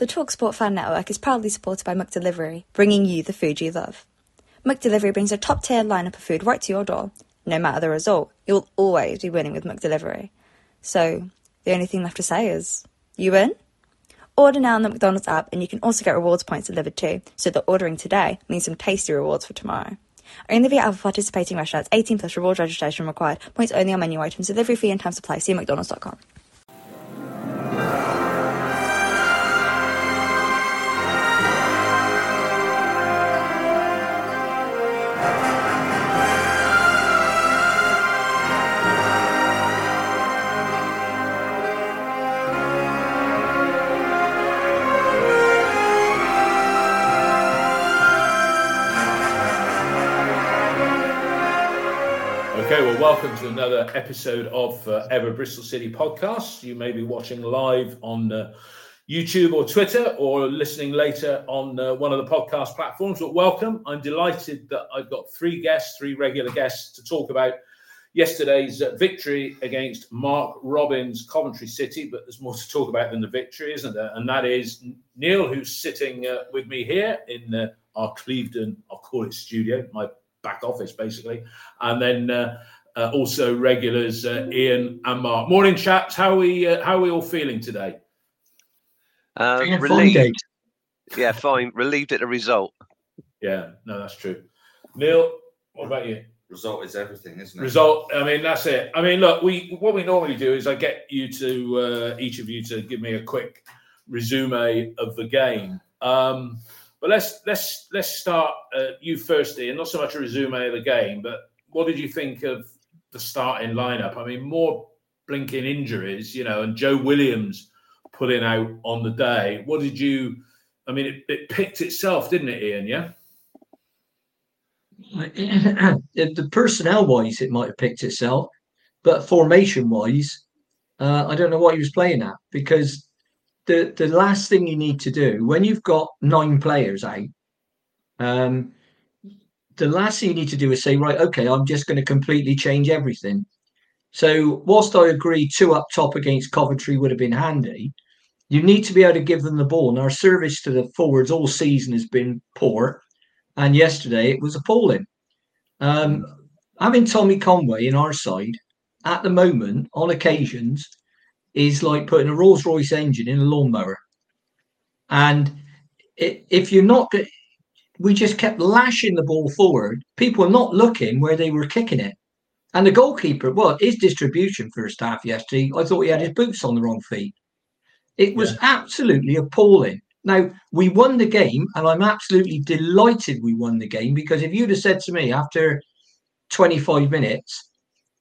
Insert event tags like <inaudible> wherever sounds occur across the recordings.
The TalkSport Fan Network is proudly supported by McDelivery, bringing you the food you love. McDelivery brings a top-tier lineup of food right to your door. No matter the result, you'll always be winning with McDelivery. So, the only thing left to say is, you win? Order now on the McDonald's app, and you can also get rewards points delivered too, so that ordering today means some tasty rewards for tomorrow. Only via other participating restaurants, 18 plus rewards registration required. Points only on menu items, delivery fee and time supply. See mcdonalds.com. another episode of uh, Ever Bristol City podcast. You may be watching live on uh, YouTube or Twitter or listening later on uh, one of the podcast platforms. But welcome. I'm delighted that I've got three guests, three regular guests to talk about yesterday's uh, victory against Mark Robins Coventry City. But there's more to talk about than the victory, isn't there? And that is Neil, who's sitting uh, with me here in uh, our Clevedon, I'll call it studio, my back office basically, and then uh, uh, also regulars uh, Ian and Mark. Morning, chaps. How are we? Uh, how are we all feeling today? Uh, Feeling fine, relieved. Yeah, fine. Relieved at the result. Yeah, no, that's true. Neil, what about you? Result is everything, isn't it? Result. I mean, that's it. I mean, look, we what we normally do is I get you to uh, each of you to give me a quick resume of the game. Um, but let's let's let's start uh, you first, Ian. Not so much a resume of the game, but what did you think of the starting lineup? I mean, more blinking injuries, you know, and Joe Williams pulling out on the day. What did you? I mean, it, it picked itself, didn't it, Ian? Yeah. the personnel wise, it might have picked itself, but formation wise, uh, I don't know what he was playing at because the the last thing you need to do when you've got nine players out, um, the last thing you need to do is say, right, okay, I'm just going to completely change everything. So, whilst I agree, two up top against Coventry would have been handy, you need to be able to give them the ball. And our service to the forwards all season has been poor, and yesterday it was appalling. Um, having Tommy Conway in our side at the moment, on occasions, is like putting a Rolls Royce engine in a lawnmower. And if you're not, we just kept lashing the ball forward. People were not looking where they were kicking it. And the goalkeeper, well, his distribution for first half yesterday, I thought he had his boots on the wrong feet. It was absolutely appalling. Now, we won the game, and I'm absolutely delighted we won the game because if you'd have said to me after 25 minutes,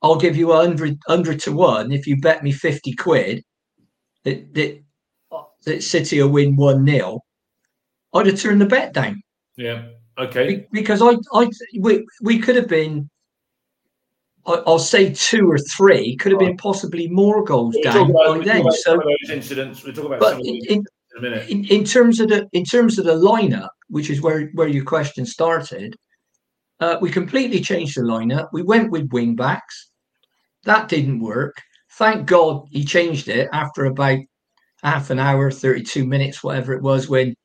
I'll give you 100, 100 to 1 if you bet me 50 quid that, that, that City will win 1 0, I'd have turned the bet down. Yeah. Okay. Be- because I, I, we, we could have been, I- I'll say two or three, could have been possibly more goals We'll down about, by we'll then. about So, those incidents. We'll talk about but in, in, in a minute. in, in terms of the in terms of the lineup, which is where where your question started, uh, we completely changed the lineup. We went with wing backs. That didn't work. Thank God he changed it after about half an hour, thirty-two minutes, whatever it was, when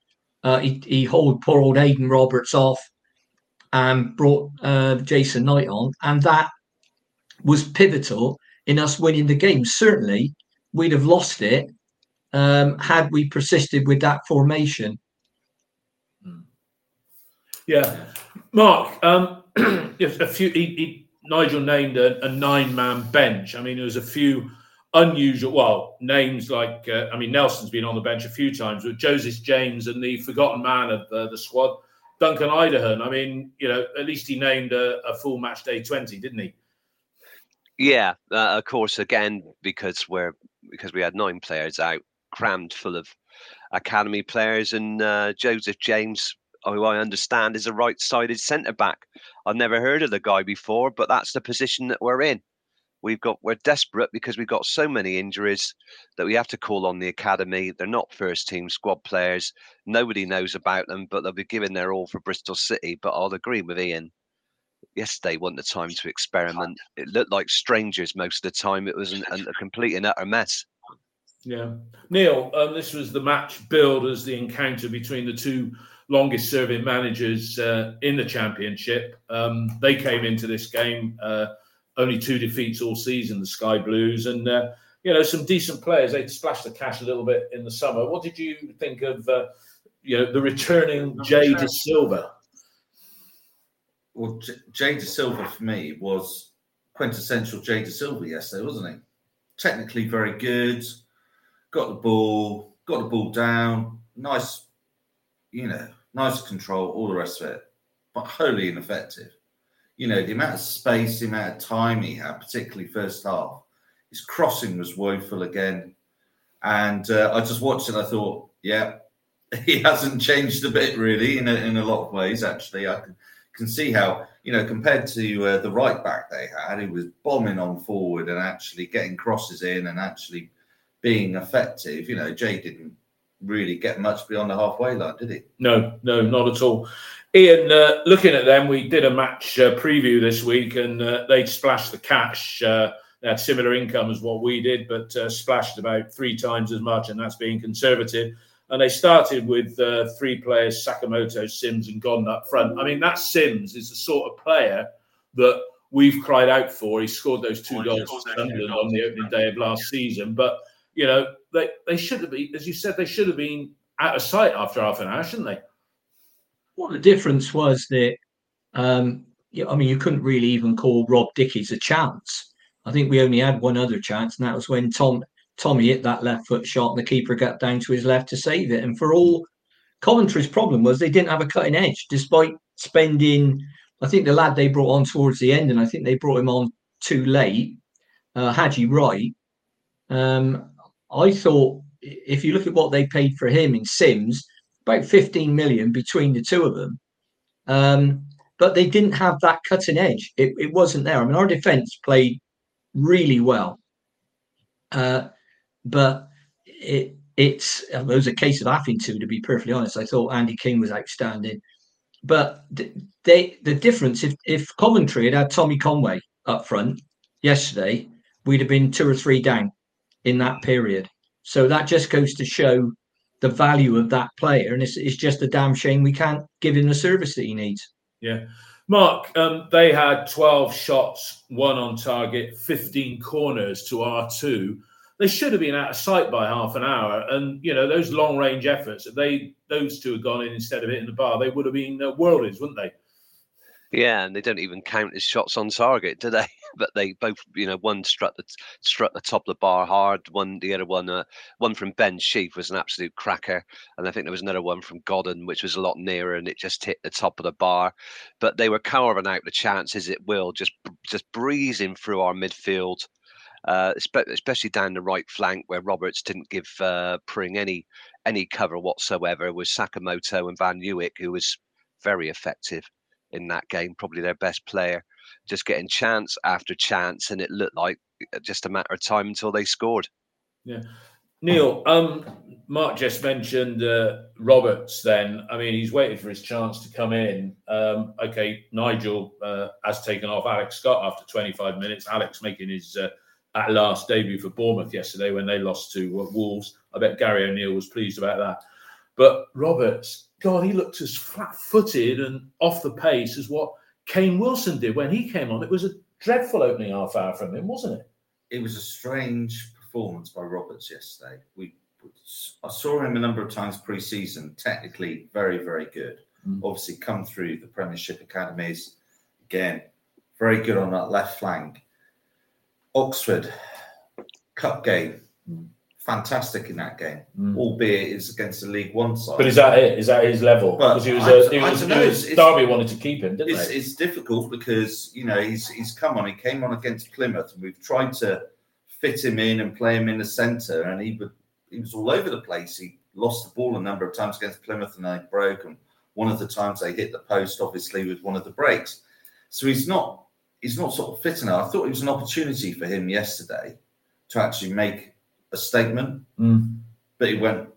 uh, he he hauled poor old Haydon Roberts off and brought uh, Jason Knight on, and that was pivotal in us winning the game. Certainly, we'd have lost it um, had we persisted with that formation. Yeah, Mark. Um, <clears throat> a few. He, he, Nigel named a, a nine-man bench. I mean, there was a few unusual. Well, names like uh, I mean Nelson's been on the bench a few times, with Joseph James and the forgotten man of the, the squad, Duncan Idehen. I mean, you know, at least he named a, a full match day twenty, didn't he? Yeah, uh, of course. Again, because we're because we had nine players out, crammed full of academy players, and uh, Joseph James, who I understand is a right-sided centre back. I've never heard of the guy before, but that's the position that we're in. We've got we're desperate because we've got so many injuries that we have to call on the academy. They're not first team squad players. Nobody knows about them, but they'll be giving their all for Bristol City. But I'll agree with Ian yesterday wasn't the time to experiment. It looked like strangers most of the time. It was an, a complete and utter mess. Yeah, Neil, um, this was the match billed as the encounter between the two longest serving managers uh, in the championship. Um, they came into this game uh, only two defeats all season, the Sky Blues, and uh, you know some decent players. They splashed the cash a little bit in the summer. What did you think of uh, you know the returning Jay Dasilva? well, J- Jay Dasilva for me was quintessential Jay Dasilva yesterday, wasn't he? Technically very good, got the ball, got the ball down, nice, you know, nice control, all the rest of it, but wholly ineffective. You know, the amount of space, the amount of time he had, particularly first half, his crossing was woeful again. And uh, I just watched it. I thought, yeah, <laughs> he hasn't changed a bit really in a, in a lot of ways. Actually, I can can see how you know compared to uh, the right back they had, he was bombing on forward and actually getting crosses in and actually being effective. You know, Jay didn't really get much beyond the halfway line, did he? No, no, not at all. Ian, uh, looking at them, we did a match uh, preview this week, and uh, they splashed the cash. Uh, they had similar income as what we did, but uh, splashed about three times as much, and that's being conservative and they started with uh, three players: Sakamoto, Simms, and Godden up front. I mean, that Simms is the sort of player that we've cried out for. He scored those two goals for Sunderland on the opening day of last season, but you know they they should have been, as you said, they should have been out of sight after half an hour, shouldn't they? Well, the difference was that, um, I mean, you couldn't really even call Rob Dickie's a chance. I think we only had one other chance, and that was when Tom Tommy hit that left foot shot and the keeper got down to his left to save it. And for all Coventry's problem was they didn't have a cutting edge, despite spending. I think the lad they brought on towards the end, and I think they brought him on too late, uh, Haji Wright. Um, I thought if you look at what they paid for him in Simms, about 15 million between the two of them. Um, but they didn't have that cutting edge. It, it wasn't there. I mean, our defense played really well. Uh, but it it's it was a case of having to, to be perfectly honest. I thought Andy King was outstanding, but they the difference if if Coventry had had Tommy Conway up front yesterday, we'd have been two or three down in that period. So that just goes to show the value of that player, and it's, it's just a damn shame we can't give him the service that he needs. Yeah. Mark, um, they had 12 shots, one on target, 15 corners to our two they should have been out of sight by half an hour. And you know those long range efforts, if they those two had gone in instead of hitting the bar, they would have been uh, worldies, wouldn't they? Yeah, and they don't even count as shots on target, do they? <laughs> but they both, you know, one struck the struck the top of the bar hard. One, the other one, uh, one from Ben Sheaf was an absolute cracker, and I think there was another one from Godden, which was a lot nearer, and it just hit the top of the bar. But they were carving out the chances it will, just just breezing through our midfield uh, especially down the right flank where Roberts didn't give uh, Pring any any cover whatsoever. Was Sakamoto and Van Ewijk, who was very effective in that game, probably their best player, just getting chance after chance, and it looked like uh, just a matter of time until they scored. Yeah. Neil, um, Mark just mentioned uh, Roberts. Then, I mean, he's waited for his chance to come in. Um, okay, Nigel uh, has taken off Alex Scott after 25 minutes. Alex making his uh, at last debut for Bournemouth yesterday when they lost to uh, Wolves. I bet Gary O'Neil was pleased about that. But Roberts, God, he looked as flat footed and off the pace as what Kane Wilson did when he came on. It was a dreadful opening half hour from him, wasn't it? It was a strange performance by Roberts yesterday. We I saw him a number of times pre-season, technically very, very good. Mm. Obviously, come through the Premiership academies. Again, very good on that left flank. Oxford, cup game. Fantastic in that game, mm. albeit it's against the League One side. But is that it? Is that his level? Because he was, I- a, he I was, don't he know, was it's- it's- Derby wanted to keep him, didn't it's, they? it's difficult because you know he's he's come on. He came on against Plymouth, and we've tried to fit him in and play him in the centre, and he would he was all over the place. He lost the ball a number of times against Plymouth, and they broke. And one of the times they hit the post, obviously, with one of the breaks. So he's not he's not sort of fit enough. I thought it was an opportunity for him yesterday to actually make a statement, Mm. but he went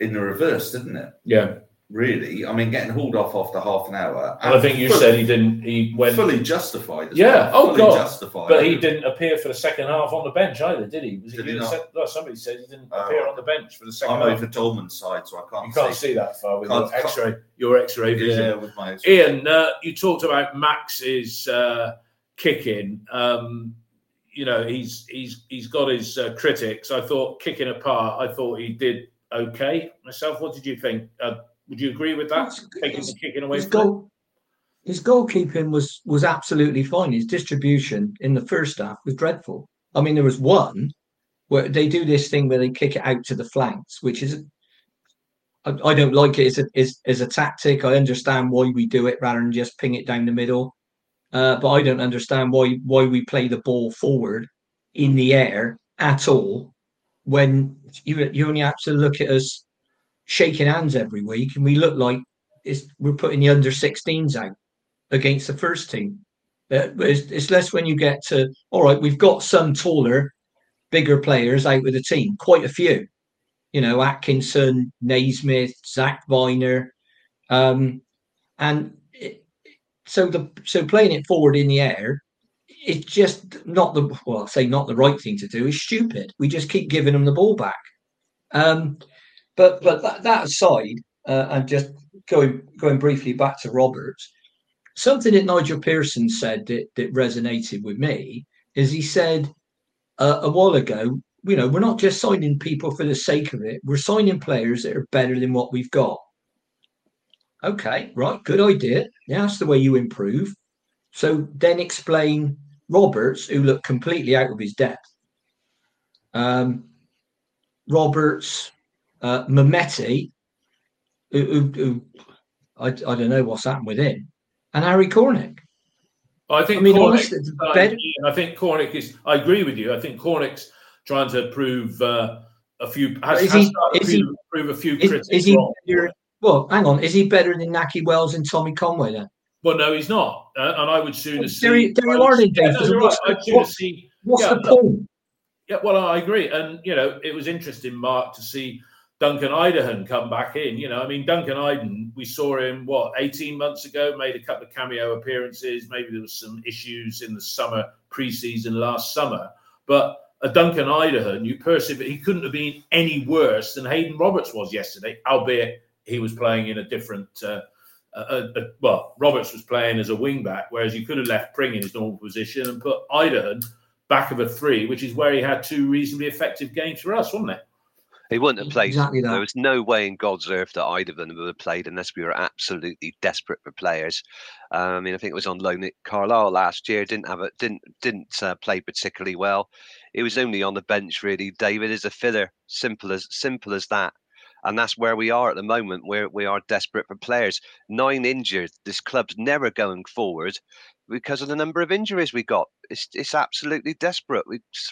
in the reverse, didn't it? Yeah. Really, I mean, getting hauled off after half an hour. And I think you fully- said he didn't. He went. fully justified. as Yeah. well, Oh fully God. justified. But he didn't appear for the second half on the bench either, did he? Was Did he he not? said, no, somebody said he didn't Oh. appear on the bench for the second I'm half. over Dolman's side, so I can't. You can't see that far with Can't- your X-ray. Your X-ray vision. Yeah, with my. Ian, uh, you talked about Max's uh, kicking. Um, you know, he's he's he's got his uh, critics. I thought kicking apart. I thought he did okay myself. What did you think? Uh, would you agree with that? Taking the kicking away His goal, his goalkeeping was was absolutely fine. His distribution in the first half was dreadful. I mean, there was one where they do this thing where they kick it out to the flanks, which is I, I don't like it as a as, as a tactic. I understand why we do it rather than just ping it down the middle, uh, but I don't understand why why we play the ball forward in the air at all when you you only have to look at us shaking hands every week, and we look like we're putting the under 16s out against the first team. Uh, it's, it's less when you get to all right. We've got some taller, bigger players out with the team, quite a few. You know, Atkinson, Naismith, Zak Vyner, um, and so the so playing it forward in the air, it's just not the well, I'll say not the right thing to do. It's stupid. We just keep giving them the ball back. Um, but but that, that aside, uh, and just going going briefly back to Roberts, something that Nigel Pearson said that, that resonated with me is he said uh, a while ago, you know, we're not just signing people for the sake of it. We're signing players that are better than what we've got. Okay, right, good idea. Yeah, that's the way you improve. So then explain Roberts, who looked completely out of his depth. Um, Roberts, uh, Mehmeti, who, who, who I, I don't know what's happened with him, and Harry Cornick. I think I mean, Cornick, honestly, better- I think Cornick is. I agree with you. I think Cornick's trying to prove uh, a few. Has, Is has he- is he- prove, prove a few Is, critics is he wrong. Well, hang on, is he better than Nahki Wells and Tommy Conway then? Well, no, he's not. Uh, and I would sooner There see. there you Yeah, no, What's I'd sooner see. What's Yeah, the look, point? Yeah, well, I agree, and you know, it was interesting, Mark, to see Duncan Idehen come back in. You know, I mean, Duncan Idehen, we saw him what eighteen months ago, made a couple of cameo appearances. Maybe there was some issues in the summer preseason last summer, but a Duncan Idehen, you persevere. He couldn't have been any worse than Haydon Roberts was yesterday, albeit he was playing in a different. Uh, uh, uh, well, Roberts was playing as a wing back, whereas you could have left Pring in his normal position and put Idehen back of a three, which is where he had two reasonably effective games for us, wasn't it? He wouldn't have played. Exactly that. There was no way in God's earth that either of them would have played unless we were absolutely desperate for players. Um, I mean, I think it was on loan at Carlisle last year. Didn't have it. Didn't didn't uh, play particularly well. It was only on the bench really. David is a filler. Simple as simple as that. And that's where we are at the moment. Where we are desperate for players. Nine injured. This club's never going forward because of the number of injuries we got. It's it's absolutely desperate.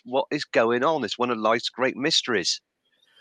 What is going on? It's one of life's great mysteries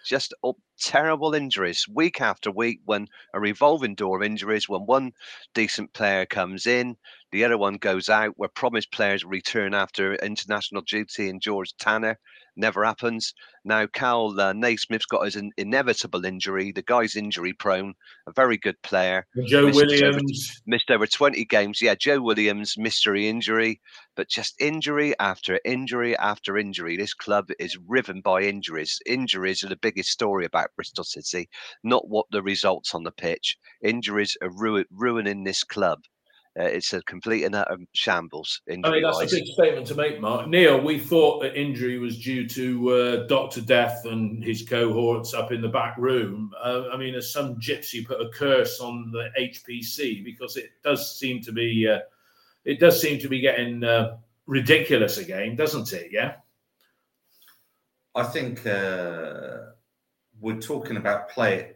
just terrible injuries week after week when a revolving door of injuries when one decent player comes in the other one goes out we're promised players return after international duty and george tanner never happens now kal uh, naismith's got his in- inevitable injury the guy's injury prone a very good player Joe Missed over- Williams. missed over 20 games yeah joe williams mystery injury but just injury after injury after injury. This club is riven by injuries. Injuries are the biggest story about Bristol City, not what the results on the pitch. Injuries are ruin, ruining this club. Uh, it's a complete and utter shambles. I mean, that's a big statement to make, Mark. Neil, we thought that injury was due to uh, Dr. Death and his cohorts up in the back room. Uh, I mean, as some gypsy put a curse on the HPC because it does seem to be, uh, it does seem to be getting uh, ridiculous again, doesn't it? Yeah. I think uh, we're talking about play.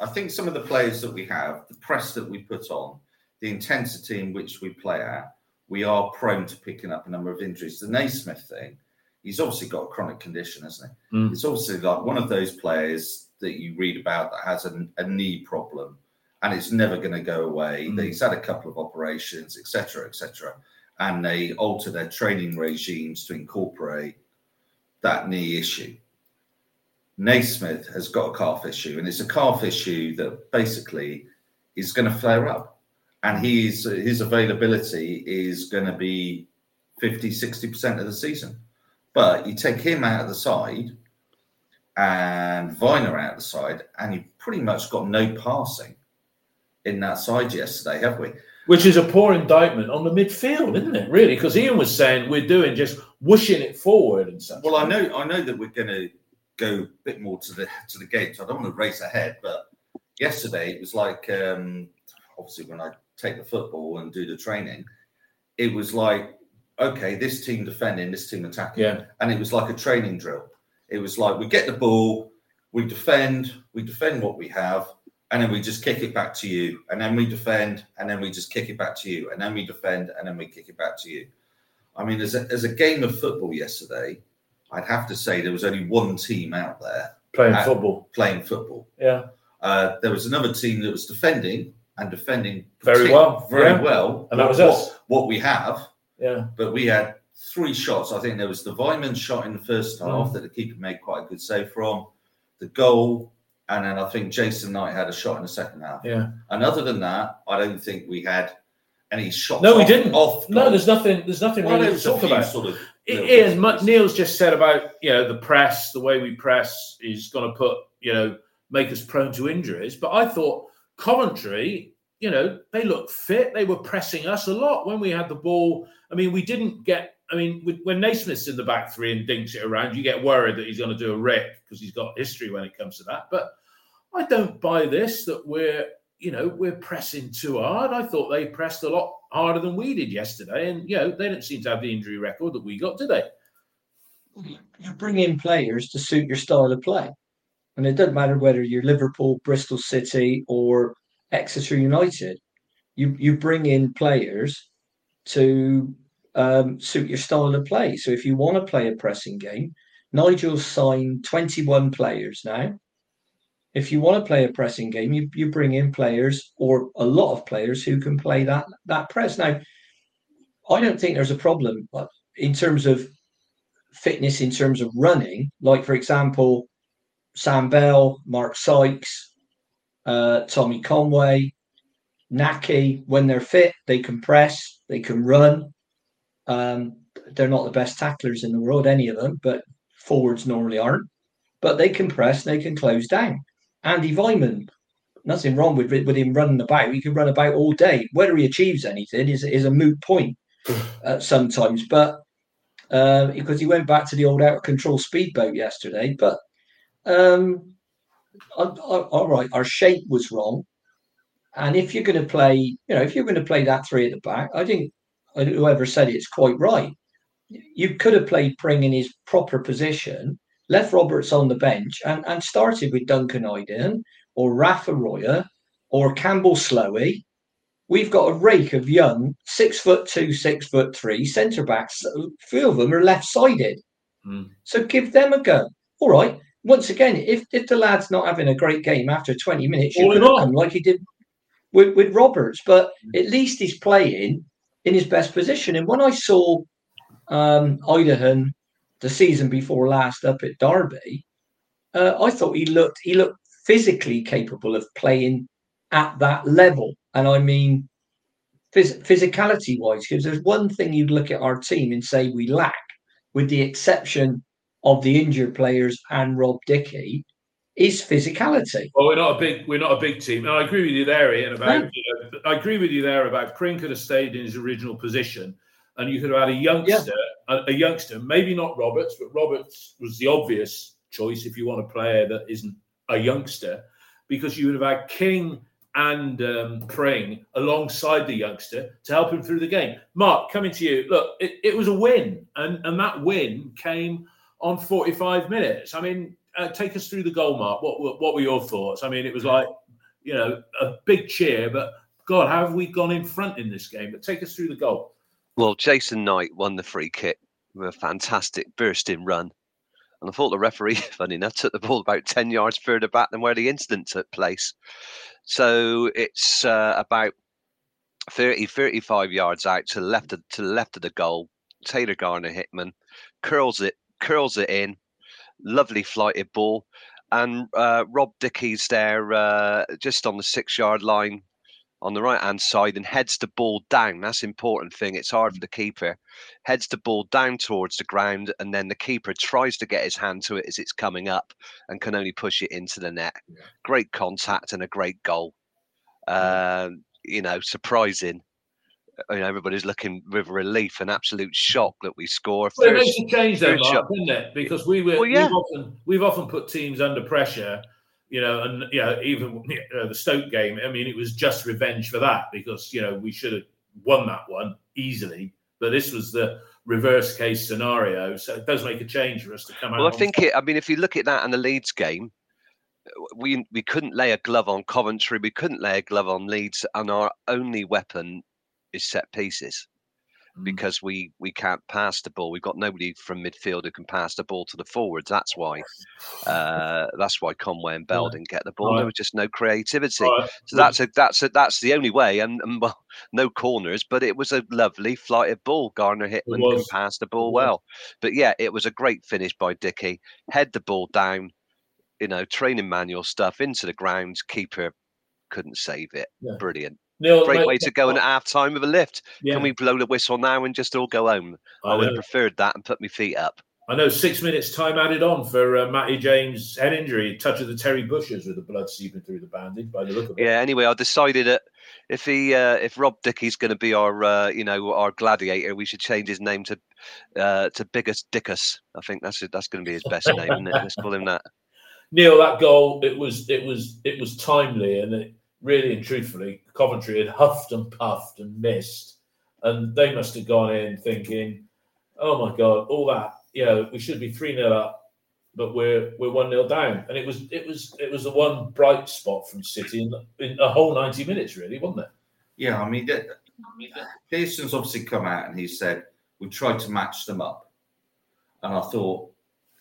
I think some of the players that we have, the press that we put on, the intensity in which we play at, we are prone to picking up a number of injuries. The Naismith thing, he's obviously got a chronic condition, hasn't he? Mm. It's obviously like one of those players that you read about that has a, a knee problem and it's never going to go away. Mm. He's had a couple of operations, etc., etc., and they alter their training regimes to incorporate that knee issue. Naismith has got a calf issue, and it's a calf issue that basically is going to flare up. And he's, his availability is going to be 50, 60% of the season. But you take him out of the side and Vyner out of the side, and you've pretty much got no passing in that side yesterday, have we? Which is a poor indictment on the midfield, isn't it? Really, because Ian was saying we're doing just whooshing it forward and stuff. Well, I know, I know that we're going to go a bit more to the to the game, so I don't want to race ahead. But yesterday it was like, um, obviously, when I take the football and do the training, it was like, okay, this team defending, this team attacking, Yeah. and it was like a training drill. It was like we get the ball, we defend, we defend what we have, and then we just kick it back to you, and then we defend, and then we just kick it back to you, and then we defend, and then we kick it back to you. I mean, as a, as a game of football yesterday, I'd have to say there was only one team out there Playing Uh, football. playing football. Yeah. Uh, there was another team that was defending and defending Very well, very yeah. well. And that was what, us. What we have, Yeah. but we had three shots. I think there was the Weimann shot in the first Mm. half that the keeper made quite a good save from, the goal, and then I think Jason Knight had a shot in the second half. Yeah. And other than that, I don't think we had any shots. No, we didn't. Off No, there's nothing. There's nothing Well, really to talk about. Sort of I- little Ian, bits Ma- and pieces. Neil's just said about you know the press, the way we press is going to put you know make us prone to injuries. But I thought Coventry, you know, they looked fit. They were pressing us a lot when we had the ball. I mean, we didn't get. I mean, with- when Naismith's in the back three and dinks it around, you get worried that he's going to do a rip because he's got history when it comes to that. But I don't buy this that we're you know we're pressing too hard. I thought they pressed a lot harder than we did yesterday, and you know they didn't seem to have the injury record that we got, did they? you bring in players to suit your style of play. And it doesn't matter whether you're Liverpool, Bristol City, or Exeter United. You you bring in players to um, suit your style of play. So if you want to play a pressing game, Nigel's signed 21 players now. If you want to play a pressing game, you, you bring in players or a lot of players who can play that that press. Now, I don't think there's a problem in terms of fitness in terms of running, like for example, Sam Bell, Mark Sykes, uh, Tommy Conway, Nahki, when they're fit, they can press, they can run. Um, they're not the best tacklers in the world, any of them, but forwards normally aren't. But they can press, they can close down. Andy Weimann, nothing wrong with with him running about. He can run about all day. Whether he achieves anything is is a moot point <laughs> uh, sometimes. But uh, because he went back to the old out of control speedboat yesterday. But um, all right, our shape was wrong. And if you're going to play, you know, if you're going to play that three at the back, I think uh, whoever said it's quite right. You could have played Pring in his proper position, left Roberts on the bench, and, and started with Duncan Iden or Rafa Royer or Campbell Slowey. We've got a rake of young six foot two, six foot three centre backs. A few of them are left sided. Mm. So give them a go. All right. Once again, if, if the lad's not having a great game after 20 minutes, you All could in have all. done like he did with, with Roberts. But at least he's playing in his best position. And when I saw um, Idehen the season before last up at Derby, uh, I thought he looked he looked physically capable of playing at that level. And I mean, phys- physicality wise, because there's one thing you'd look at our team and say we lack, with the exception of the injured players and Rob Dickie, is physicality. Well, we're not a big we're not a big team. And I agree with you there, Ian. About No. you know, I agree with you there about Pring could have stayed in his original position, and you could have had a youngster, a, a youngster, maybe not Roberts, but Roberts was the obvious choice if you want a player that isn't a youngster, because you would have had King and um, Pring alongside the youngster to help him through the game. Mark, coming to you. Look, it, it was a win, and and that win came on 45 minutes. I mean, uh, take us through the goal, Mark. What, what what were your thoughts? I mean, it was like you know a big cheer, but God, how have we gone in front in this game? But take us through the goal. Well, Jason Knight won the free kick with a fantastic bursting run. And I thought the referee, <laughs> funny enough, took the ball about 10 yards further back than where the incident took place. So it's uh, about 30, 35 yards out to the left of, to the left of the goal. Taylor Gardner Hickman curls it, curls it in. Lovely flighted ball. And uh, Rob Dickie's there uh, just on the six yard line on the right hand side and heads the ball down. That's important thing. It's hard for the keeper. Heads the ball down towards the ground, and then the keeper tries to get his hand to it as it's coming up and can only push it into the net. Yeah. Great contact and a great goal. Uh, you know, surprising. You know, everybody's looking with relief and absolute shock that we score. Well, it makes a change, though, Mark, doesn't it? Because we were, well, yeah. we've, often, we've often put teams under pressure you know, and you know, even you know, the Stoke game. I mean, it was just revenge for that because you know we should have won that one easily, but this was the reverse case scenario. So it does make a change for us to come out. Well, I think it. I mean, if you look at that and the Leeds game, we we couldn't lay a glove on Coventry. We couldn't lay a glove on Leeds, and our only weapon is set pieces. Mm. because we we can't pass the ball. We've got nobody from midfield who can pass the ball to the forwards. That's why <laughs> uh, that's why Conway and Bell yeah. didn't get the ball. Right. There was just no creativity. Right. So that's a that's a that's the only way. And, and, well, no corners, but it was a lovely flight of ball. Gardner Hickman can pass the ball well. But yeah, it was a great finish by Dickie. Head the ball down. You know, training manual stuff into the ground. Keeper couldn't save it. Yeah. Brilliant. Neil, Great way to go in at half time with a lift. Yeah. Can we blow the whistle now and just all go home? I, I would have preferred that and put my feet up. I know six minutes time added on for uh, Matty James' head injury, touch of the Terry Butchers with the blood seeping through the bandage by the look of it. Yeah. Anyway, I decided that if he, uh, if Rob Dickie's going to be our, uh, you know, our gladiator, we should change his name to, uh, to Biggest Dickus. I think that's that's going to be his best name, isn't it? Let's call him that. <laughs> Neil, that goal, it was, it was, it was timely, and it, really and truthfully, Coventry had huffed and puffed and missed, and they must have gone in thinking, "Oh my God, all that, you know, we should be three 0 up, but we're we're one 0 down." And it was it was it was the one bright spot from City in, in a whole ninety minutes, really, wasn't it? Yeah, I mean, Pearson's obviously come out and he said we tried to match them up, and I thought.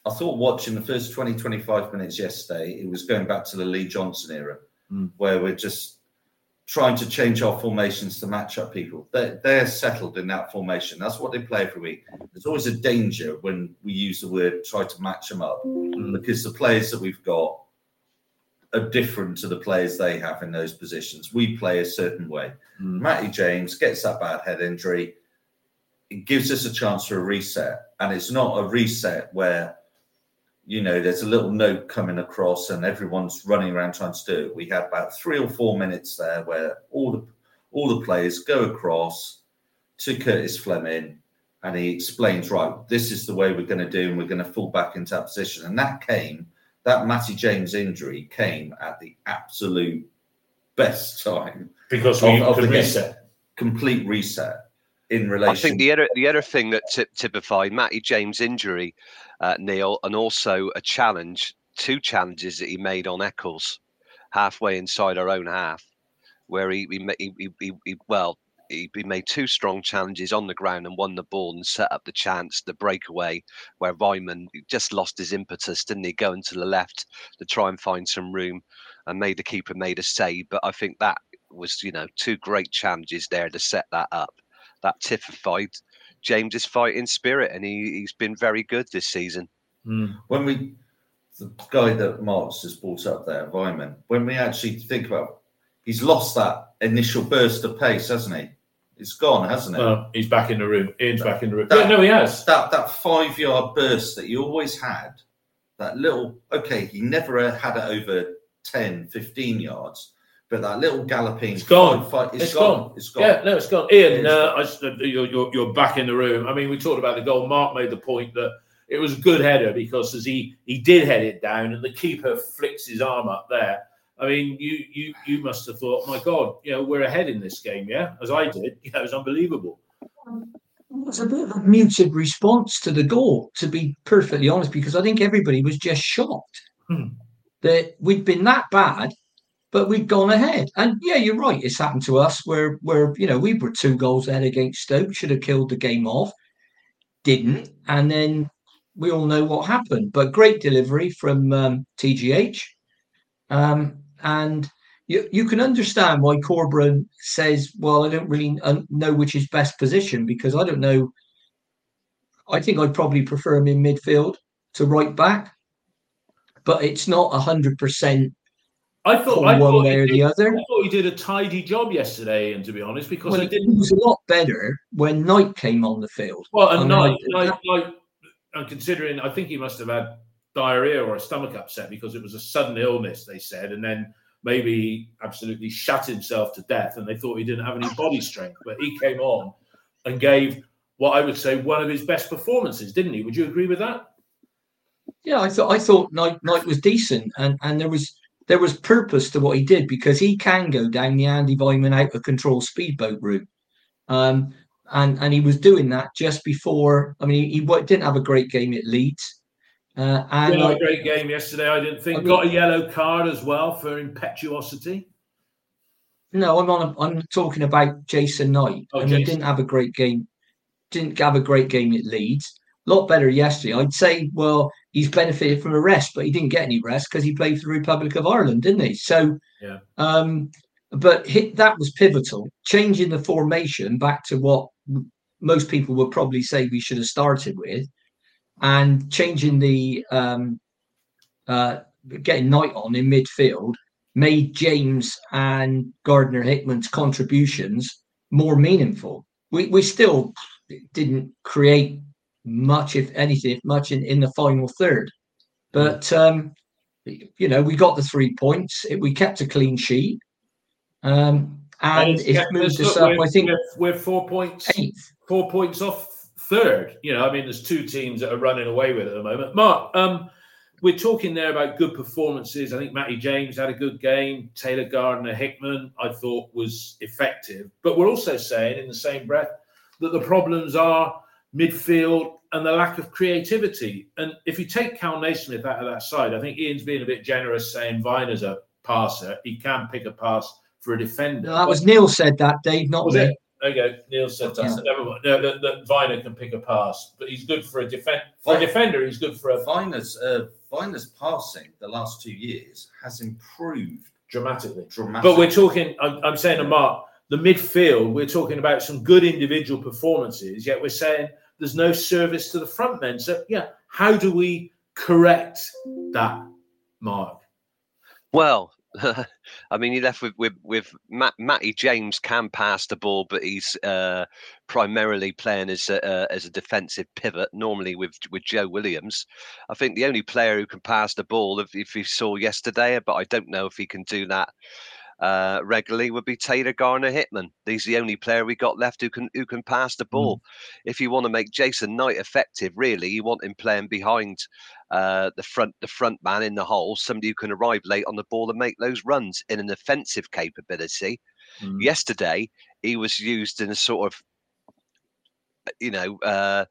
I thought watching the first 20, 25 minutes yesterday, it was going back to the Lee Johnson era. Where we're just trying to change our formations to match up people. They're, they're settled in that formation. That's what they play every week. There's always a danger when we use the word try to match them up mm. because the players that we've got are different to the players they have in those positions. We play a certain way. Mm. Matty James gets that bad head injury. It gives us a chance for a reset. And it's not a reset where you know, there's a little note coming across and everyone's running around trying to do it. We had about three or four minutes there where all the all the players go across to Curtis Fleming and he explains, right, this is the way we're going to do and we're going to fall back into that position. And that came, that Matty James injury came at the absolute best time. Because we of, of the reset. Game. Complete reset in relation. I think the other the other thing that t- typified Matty James' injury, uh, Neil, and also a challenge, two challenges that he made on Eccles, halfway inside our own half, where he he, he, he, he well. He, made two strong challenges on the ground and won the ball and set up the chance, the breakaway, where Weimann just lost his impetus, didn't he? Going to the left to try and find some room and made the keeper made a save. But I think that was, you know, two great challenges there to set that up that typified James's fighting spirit, and he, he's been very good this season. Mm. When we, the guy that Marks has brought up there, Weimann, when we actually think about, he's lost that initial burst of pace, hasn't he? It's gone, hasn't it? Well, he's back in the room. Ian's that, back in the room. That, yeah, no, he has. That that five yard burst that he always had, that little, okay, he never had it over 10, 15 yards, but that little galloping, it's gone. Fight, it's, it's gone. gone. It's gone. Yeah, no, it's gone. Ian, uh, I, you're, you're, you're back in the room. I mean, we talked about the goal. Mark made the point that it was a good header because as he he did head it down, and the keeper flicks his arm up there. I mean, you you you must have thought, my God, you know, we're ahead in this game, yeah, as I did. You know, it was unbelievable. It was a bit of a muted response to the goal, to be perfectly honest, because I think everybody was just shocked Hmm. that we'd been that bad, but we've gone ahead. And yeah, you're right. It's happened to us where where you know we were two goals ahead against Stoke, should have killed the game off, didn't, and then we all know what happened. But great delivery from um, TGH, um, and you you can understand why Corberan says, "Well, I don't really know which is best position because I don't know." I think I'd probably prefer him in midfield to right back, but it's not hundred percent I thought, I one thought way he or did, the I thought he did a tidy job yesterday, and to be honest, because Well, he it didn't. was a lot better when Knight came on the field. Well, and Knight, Knight, Knight, and considering, I think he must have had diarrhea or a stomach upset because it was a sudden illness, they said, and then maybe he absolutely shut himself to death, and they thought he didn't have any body strength. But he came on and gave what I would say one of his best performances, didn't he? Would you agree with that? Yeah, I thought I thought Knight Knight was decent, and and there was there was purpose to what he did because he can go down the Andy Weimann out of control speedboat route, um, and and he was doing that just before. I mean, he, he didn't have a great game at Leeds, uh, and Yeah, I- a great game yesterday. I didn't think I mean- got a yellow card as well for impetuosity. no, I'm on. A, I'm talking about Jason Knight, Oh, and Jason. didn't have a great game. Didn't have a great game at Leeds. A lot better yesterday. I'd say. Well, he's benefited from a rest, but he didn't get any rest because he played for the Republic of Ireland, didn't he? So, Yeah. um, but hit, that was pivotal. Changing the formation back to what most people would probably say we should have started with, and changing the um, uh, getting Knight on in midfield made James and Gardner Hickman's contributions more meaningful. We we still didn't create much, if anything, much in, in the final third. But um, you know, we got the three points. It, we kept a clean sheet, um, and it's it moved us up. I think we're, we're four points, eighth. four points off third. You know, I mean, there's two teams that are running away with it at the moment. Mark, um, we're talking there about good performances. I think Matty James had a good game. Taylor Gardner Hickman, I thought, was effective. But we're also saying, in the same breath, that the problems are midfield and the lack of creativity. And if you take Kal Naismith out of that side, I think Ian's being a bit generous saying Vyner's a passer. He can pick a pass for a defender. that was Neil said that, Dave, not Was me. it? There you go. Neil said that. Yeah. Never mind. No, that, that Vyner can pick a pass, but he's good for a defender. for a defender. He's good for a Vyner's, uh, Vyner's passing the last two years has improved dramatically. dramatically. But we're talking. I'm, I'm saying to Mark, the midfield. We're talking about some good individual performances. Yet we're saying there's no service to the front men. So yeah, how do we correct that, Mark? Well, <laughs> I mean, you left with with with Matt, Matty James can pass the ball, but he's uh, primarily playing as a uh, as a defensive pivot. Normally with with Joe Williams, I think the only player who can pass the ball, if, if you saw yesterday, but I don't know if he can do that uh, regularly, would be Taylor Gardner Hickman. He's the only player we got left who can who can pass the ball. If you want to make Jason Knight effective, really, you want him playing behind uh, the front the front man in the hole, somebody who can arrive late on the ball and make those runs in an offensive capability. Mm. Yesterday, he was used in a sort of, you know, uh,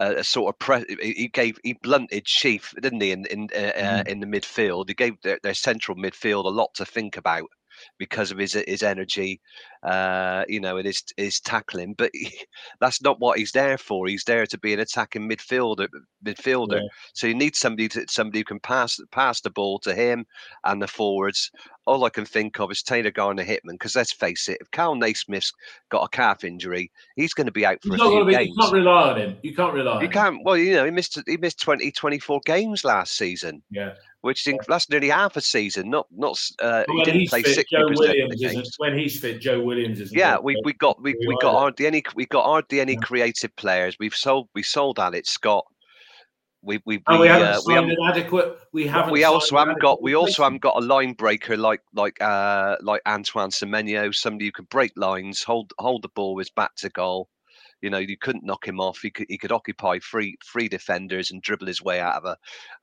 a, sort of pre- he gave he blunted Sheaf, didn't he, in in uh, uh, in the midfield? He gave their, their central midfield a lot to think about because of his his energy, uh, you know, and his his tackling. But he, <laughs> that's not what he's there for. He's there to be an attacking midfielder. Midfielder. Yeah. So you need somebody to somebody who can pass pass the ball to him and the forwards. All I can think of is Taylor Gardner Hickman. Because let's face it, if Kal Naismith's got a calf injury, he's going to be out for He's a few be, games. you can't rely on him. You can't rely You him. can't. Well, you know, he missed he missed 20, 24 games last season, Yeah. Which is, that's nearly half a season. Not not. Uh, he didn't play fit, sixty percent of the games. When he's fit, Joe Williams isn't. Yeah, we we got we, we got hardly any we got hardly any creative players. We've sold we sold Alex Scott. We we we, we haven't uh, we haven't adequate. We haven't. we also haven't got we also haven't got a line breaker like like uh like Antoine Semenyo, somebody who can break lines, hold hold the ball with back to goal. You know, you couldn't knock him off. He could he could occupy three three defenders and dribble his way out of a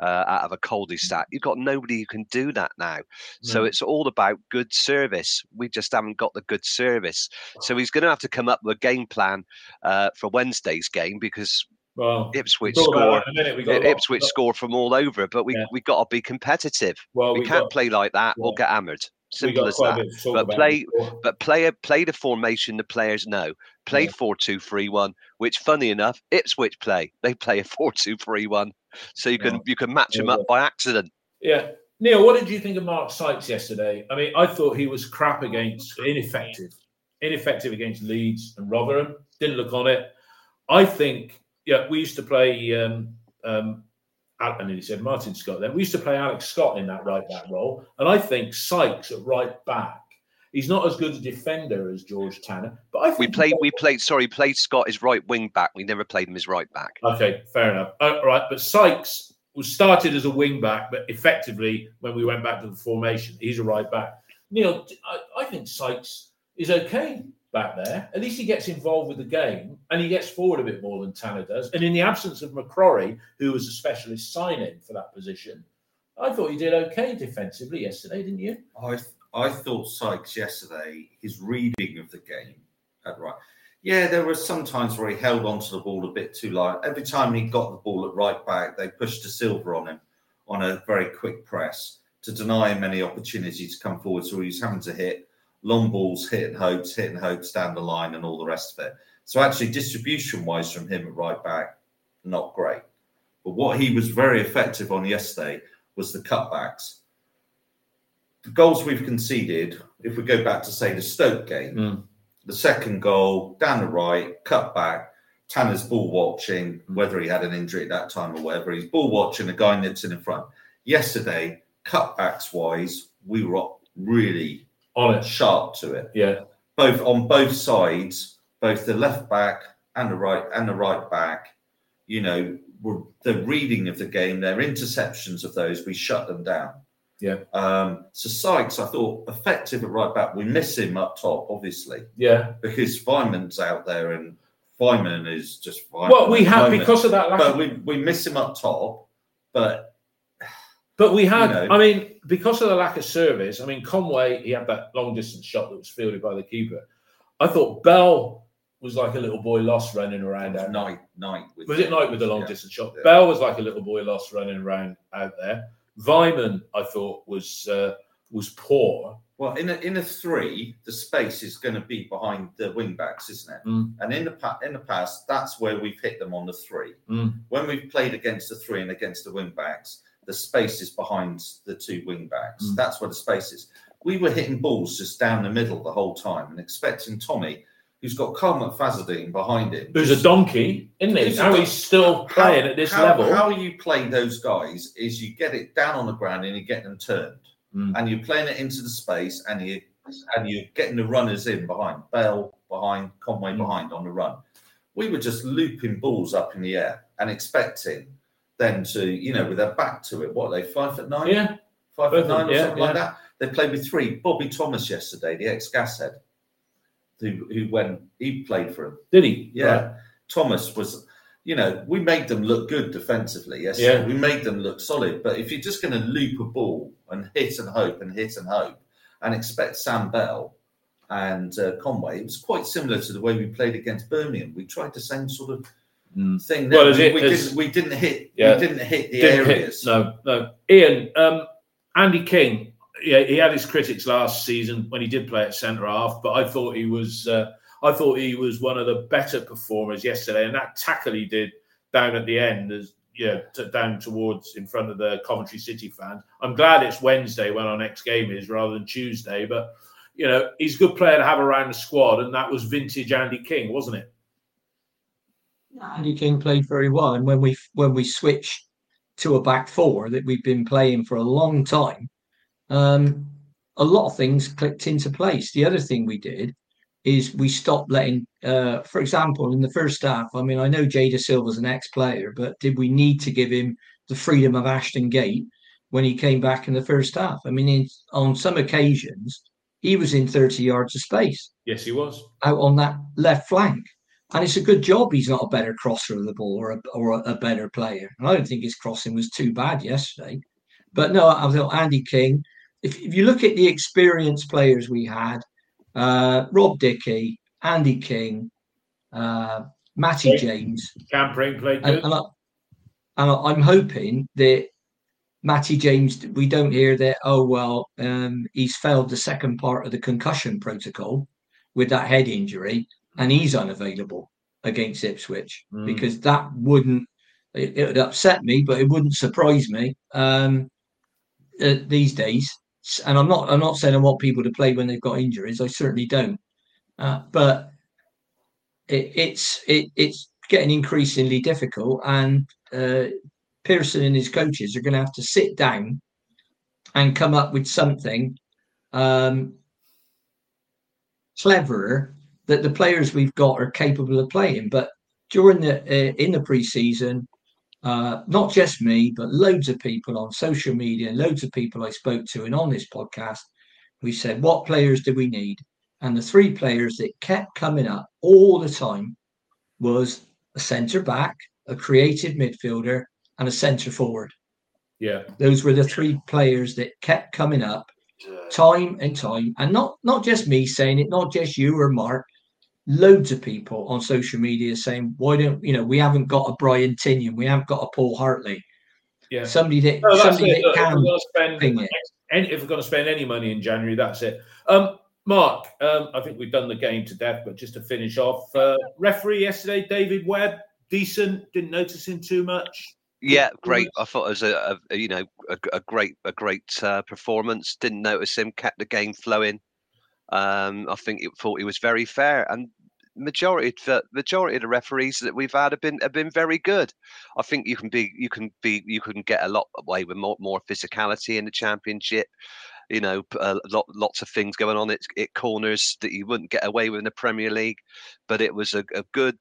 uh, out of a cul-de-sac. You've got nobody who can do that now. So it's all about good service. We just haven't got the good service. So he's going to have to come up with a game plan uh, for Wednesday's game because Well, Ipswich we'll talk about score. that in a minute. We got a lot- Ipswich score from all over, but we Yeah. we got to be competitive. Well, we, we can't got- play like that. We'll get hammered. Simple as that. bit to talk But play, but play a play the formation the players know. Play Yeah. four two three one, which funny enough, Ipswich play. They play a four two three one, so you can Yeah. you can match them Yeah. up by accident. Yeah. Neil, what did you think of Mark Sykes yesterday? I mean, I thought he was crap against ineffective, ineffective against Leeds and Rotherham. Didn't look on it. I think, yeah, we used to play. Um, um, I nearly said Martin Scott. Then we used to play Alex Scott in that right back role, and I think Sykes at right back. He's not as good a defender as George Tanner, but I think We played we played sorry played Scott as right wing back. We never played him as right back. Okay, fair enough. Uh, right, but Sykes was started as a wing back, but effectively, when we went back to the formation, he's a right back. Neil, I think Sykes is okay back there. At least he gets involved with the game and he gets forward a bit more than Tanner does. And in the absence of McCrorie, who was a specialist signing for that position, I thought he did okay defensively yesterday, didn't you? I I thought Sykes yesterday, his reading of the game at right. Yeah, there were some times where he held onto the ball a bit too light. Every time he got the ball at right back, they pushed a silver on him on a very quick press to deny him any opportunity to come forward. So he was having to hit long balls, hitting hopes, hitting hopes down the line, and all the rest of it. So actually, distribution wise from him at right back, not great. But what he was very effective on yesterday was the cutbacks the goals we've conceded, if we go back to say the Stoke game, Mm. the second goal down the right, cut back, Tanner's ball watching, whether he had an injury at that time or whatever, he's ball watching, a guy nips in in front. Yesterday, cutbacks wise, we were really On it. sharp to it. Yeah. Both on both sides, both the left back and the right and the right back, you know, were the reading of the game, their interceptions of those, we shut them down. Yeah. Um, so Sykes, I thought effective at right back. We miss him up top, obviously, Yeah. because Weimann's out there and Weimann is just Weimann Well, we have because of that lack but of we, we miss him up top. But But we had, You know. I mean, because of the lack of service, I mean, Conway, he had that long distance shot that was fielded by the keeper. I thought Bell was like a little boy lost running around out night, night. With Was it night with the long Yeah. distance shot? Yeah. Bell was like a little boy lost running around out there. Weimann, I thought, was uh, was poor. Well, in a, in a three, the space is going to be behind the wing backs, isn't it? Mm. And in the pa- in the past, that's where we've hit them on the three. Mm. When we've played against the three and against the wing backs, the space is behind the two wing backs. Mm. That's where the space is. We were hitting balls just down the middle the whole time and expecting Tommy, who's got Carl McFadzean behind him, Who's a donkey, isn't he? How he's still playing at this how, level. How you play those guys is you get it down on the ground and you get them turned, Mm. and you're playing it into the space, and you and you're getting the runners in behind Bell behind Conway Mm. behind on the run. We were just looping balls up in the air and expecting them to, you know, with their back to it. What are they five foot nine? yeah, five foot nine or yeah, something like that. They played with three. Bobby Thomas yesterday, the ex Gashead, who who went he played for him. did he? Yeah. Right. Thomas was, you know, we made them look good defensively. Yes, Yeah. we made them look solid. But if you're just going to loop a ball and hit and hope and hit and hope and expect Sam Bell and uh, Conway, it was quite similar to the way we played against Birmingham. We tried the same sort of Mm. thing. Well, we, it- we didn't, we didn't hit. Yeah. We didn't hit the Didn't hit- areas. no, no. Ian, um, Andy King, yeah, he had his critics last season when he did play at centre half, but I thought he was, uh, I thought he was one of the better performers yesterday, and that tackle he did down at the end, is yeah, t- down towards in front of the Coventry City fans. I'm glad it's Wednesday when our next game is rather than Tuesday, but you know he's a good player to have around the squad, and that was vintage Andy King, wasn't it? Andy King played very well, and when we when we switched to a back four that we've been playing for a long time, um, a lot of things clicked into place. The other thing we did is we stopped letting, uh, for example, in the first half. I mean, I know Jay Dasilva's an ex-player, but did we need to give him the freedom of Ashton Gate when he came back in the first half? I mean, in, on some occasions, he was in 30 yards of space Yes, he was. out on that left flank. And it's a good job he's not a better crosser of the ball or a, or a, better player. And I don't think his crossing was too bad yesterday. But no, I thought Andy King. If, if you look at the experienced players we had, uh, Rob Dickie, Andy King, uh, Matty James, Cam Pring played and, good. and, I, and I'm hoping that Matty James, we don't hear that. Oh well, um, he's failed the second part of the concussion protocol with that head injury, and he's unavailable against Ipswich Mm. because that wouldn't. It, it would upset me, but it wouldn't surprise me um, uh, these days. And I'm not. I'm not saying I want people to play when they've got injuries. I certainly don't. Uh, but it, it's it, it's getting increasingly difficult, and uh, Pearson and his coaches are going to have to sit down and come up with something um, cleverer that the players we've got are capable of playing. But during the uh, in the preseason, uh, not just me, but loads of people on social media, and loads of people I spoke to, and on this podcast, we said, "What players do we need?" And the three players that kept coming up all the time was a centre back, a creative midfielder, and a centre forward. Yeah. Those were the three players that kept coming up time and time. And not not just me saying it, not just you or Mark. Loads of people on social media saying, "Why don't you know? We haven't got a Brian Tinnion, we haven't got a Paul Hartley, Yeah. somebody that No, somebody it. that Look, if, can we're gonna spend, ping it." any, if we're going to spend any money in January, that's it. Um, Mark, um, I think we've done the game to death, but just to finish off, uh, referee yesterday, David Webb, decent. Didn't notice him too much. Yeah, great. I thought it was a, a you know a, a great a great uh, performance. Didn't notice him. Kept the game flowing. Um, I think it thought he was very fair, and majority the majority of the referees that we've had have been have been very good. I think you can be you can be you can get a lot away with more more physicality in the championship. You know, a uh, lot lots of things going on at, at corners that you wouldn't get away with in the Premier League, but it was a, a good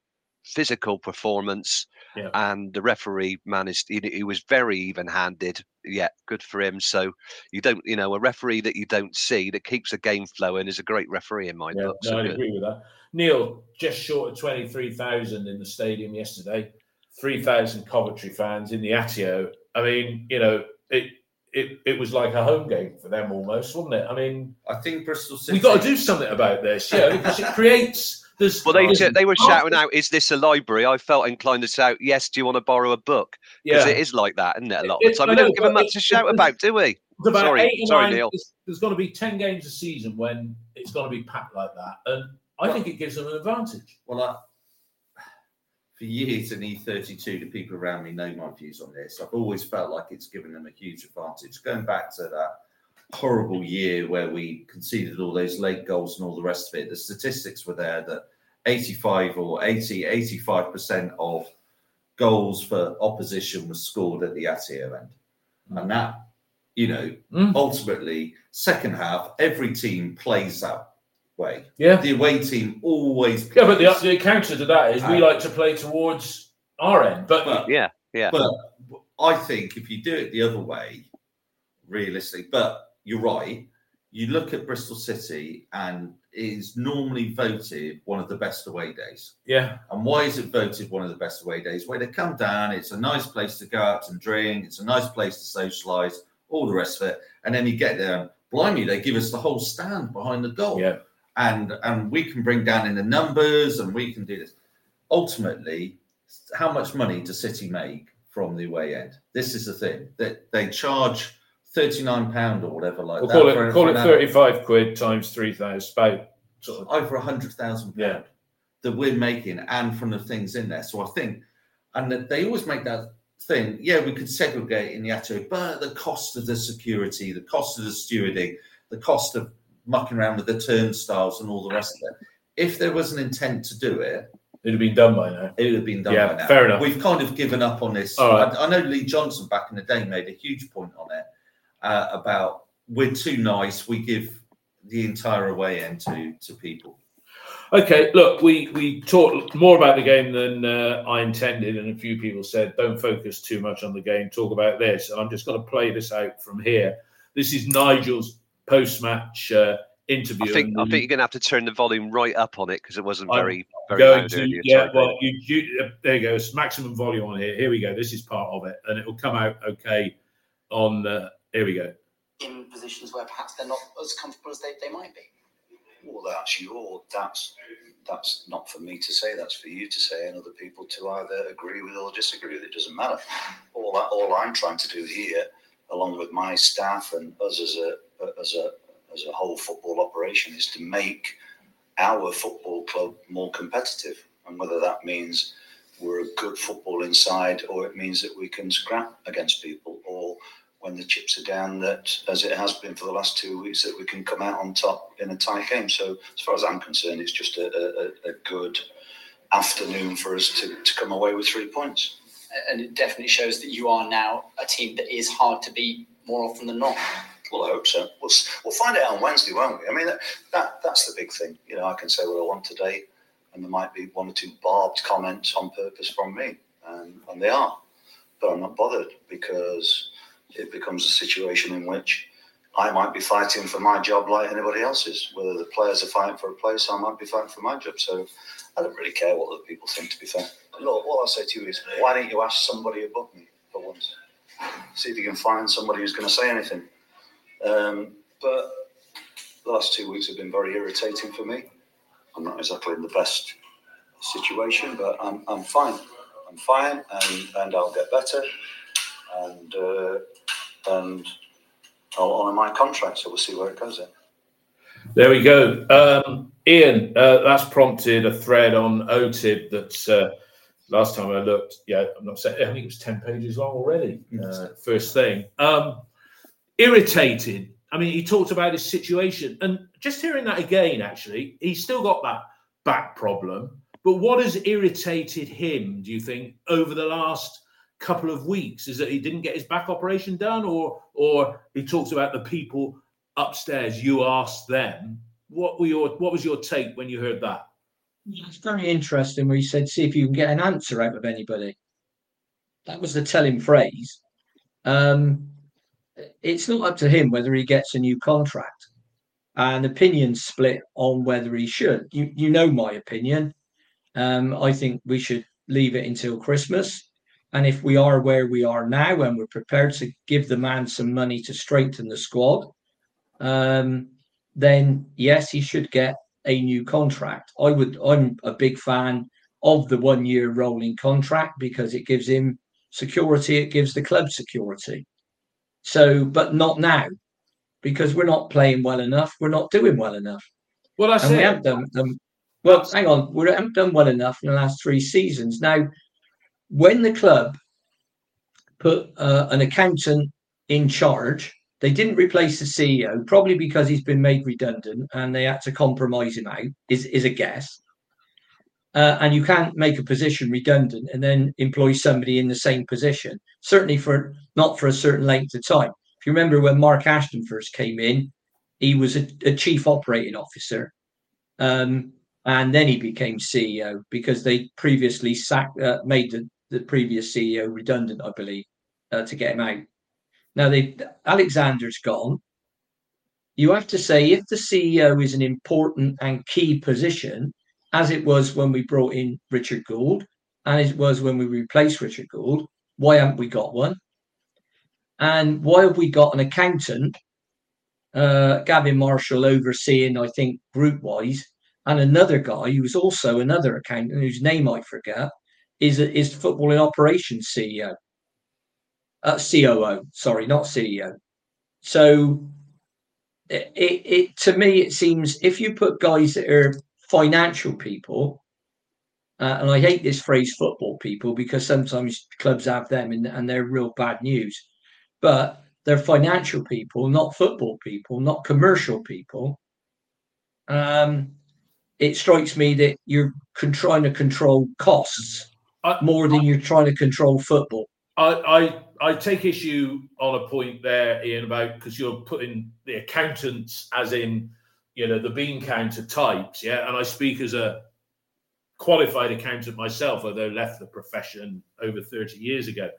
physical performance Yeah. and the referee managed he, he was very even-handed yeah good for him so you don't you know a referee that you don't see that keeps the game flowing is a great referee in my Yeah, book no, so I agree with that. Neil, just short of 23,000 in the stadium yesterday, 3,000 Coventry fans in the Atyeo. I mean, you know, it, it it was like a home game for them almost, wasn't it? I mean, I think Bristol City. we've got to do something about this, yeah, because it creates. There's, well they there's- they were shouting out is this a library i felt inclined to shout yes do you want to borrow a book because yeah. it is like that isn't it a lot It- of the time I we know, don't give them much it- to shout about do we about Sorry, eight sorry, nine- Neil. There's, there's going to be 10 games a season when it's going to be packed like that. And I think it gives them an advantage. Well, I, for years in E32, the people around me know my views on this. I've always felt like it's given them a huge advantage. Going back to that horrible year where we conceded all those late goals and all the rest of it, the statistics were there that 85 or 80, 85% of goals for opposition was scored at the Atyeo end. And that, you know, Mm. ultimately, second half, every team plays that way. Yeah. The away team always Yeah, but the, plays. the counter to that is we like to play towards our end. But, But- yeah yeah But I think if you do it the other way, realistically, but you're right. You look at Bristol City and it is normally voted one of the best away days. yeah, And why is it voted one of the best away days? Where they come down, it's a nice place to go out and drink, it's a nice place to socialise, all the rest of it. And then you get there, and blimey, they give us the whole stand behind the goal yeah. and and we can bring down in the numbers and we can do this. Ultimately, how much money does City make from the away end? This is the thing that they charge thirty nine pound or whatever like We'll that. call it call it 35 quid times 3,000. About sort of, over a hundred thousand Yeah. pound that we're making, and from the things in there. So I think, and that they always make that thing. Yeah, we could segregate in the Atyeo, but the cost of the security, the cost of the stewarding, the cost of mucking around with the turnstiles and all the rest of it. If there was an intent to do it, it'd have been done by now. it would have been done Yeah, by now. fair enough. We've kind of given up on this. Right. I, I know Lee Johnson back in the day made a huge point on it uh, about we're too nice. We give the entire away end to to people. Okay, look, we we talked more about the game than uh, I intended, and a few people said don't focus too much on the game. Talk about this, and I'm just going to play this out from here. This is Nigel's post-match uh, interview. I think and I think you're going to have to turn the volume right up on it because it wasn't I'm very very going loud to earlier. yeah Sorry, well you, you uh, there you go it's maximum volume on here here we go this is part of it and it will come out okay on uh, here we go in positions where perhaps they're not as comfortable as they, they might be. Well, that's your. That's that's not for me to say. That's for you to say, and other people to either agree with or disagree with. It doesn't matter. All that, all I'm trying to do here, along with my staff and us as a as a as a whole football operation, is to make our football club more competitive. And whether that means we're a good football inside, or it means that we can scrap against people, or when the chips are down, that as it has been for the last two weeks, that we can come out on top in a tight game. So, as far as I'm concerned, it's just a, a, a good afternoon for us to, to come away with three points. And it definitely shows that you are now a team that is hard to beat more often than not. Well, I hope so. We'll, we'll find out on Wednesday, won't we? I mean, that, that that's the big thing. You know, I can say what I want today, and there might be one or two barbed comments on purpose from me, and, and they are. But I'm not bothered because it becomes a situation in which I might be fighting for my job like anybody else's. Whether the players are fighting for a place, I might be fighting for my job. So I don't really care what other people think, to be fair. Look, what I'll say to you is, why don't you ask somebody above me for once? See if you can find somebody who's going to say anything. Um, but the last two weeks have been very irritating for me. I'm not exactly in the best situation, but I'm, I'm fine. I'm fine, and, and I'll get better. And uh, and I'll honour my contract, so we'll see where it goes. Then. there we go um, Ian uh, that's prompted a thread on OTIB that's uh, last time I looked yeah I'm not saying I think it was 10 pages long already uh, first thing um, irritated I mean he talked about his situation and just hearing that again actually he's still got that back problem but what has irritated him do you think over the last couple of weeks is that he didn't get his back operation done or or he talks about the people upstairs you asked them what were your what was your take when you heard that It's very interesting where he said, see if you can get an answer out of anybody. That was the telling phrase. Um, it's not up to him whether he gets a new contract. And opinions split on whether he should. You you know my opinion. Um, I think we should leave it until Christmas. And if we are where we are now and we're prepared to give the man some money to strengthen the squad, um, then yes, he should get a new contract. I would. I'm a big fan of the one-year rolling contract because it gives him security. It gives the club security. So, but not now, because we're not playing well enough. We're not doing well enough, well I and we haven't done. Um, well, hang on, we haven't done well enough in the last three seasons. Now, when the club put uh, an accountant in charge, they didn't replace the CEO, probably because he's been made redundant and they had to compromise him out, is, is a guess. Uh, and you can't make a position redundant and then employ somebody in the same position, certainly for not for a certain length of time. If you remember when Mark Ashton first came in, he was a, a chief operating officer. Um, and then he became CEO because they previously sacked, uh, made the, the previous CEO redundant, I believe, uh, to get him out. Now they Alexander's gone. You have to say if the CEO is an important and key position, as it was when we brought in Richard Gould, and it was when we replaced Richard Gould, why haven't we got one? And why have we got an accountant, uh, Gavin Marshall, overseeing, I think, group wise, and another guy who's also another accountant whose name I forget, is is footballing operations CEO uh, COO, sorry, not CEO. So it, it, it to me it seems if you put guys that are financial people, uh, and I hate this phrase football people because sometimes clubs have them and, and they're real bad news, but they're financial people, not football people, not commercial people. Um, it strikes me that you're con- trying to control costs I- more than you're trying to control football. I, I I take issue on a point there, Ian, about because you're putting the accountants as in you know the bean counter types, yeah. And I speak as a qualified accountant myself, although left the profession over thirty years ago.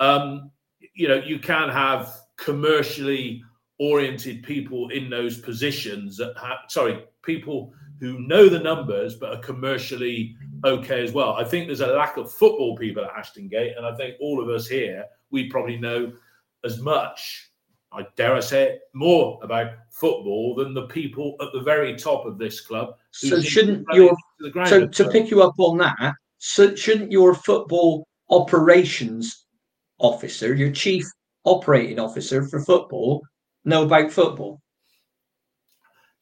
Um, you know, you can have commercially oriented people in those positions that have, sorry, people who know the numbers but are commercially okay as well. I think there's a lack of football people at Ashton Gate, and I think all of us here, we probably know as much, I dare I say it, more about football than the people at the very top of this club. So shouldn't your so to pick you up on that? So shouldn't your football operations officer, your chief operating officer for football, know about football?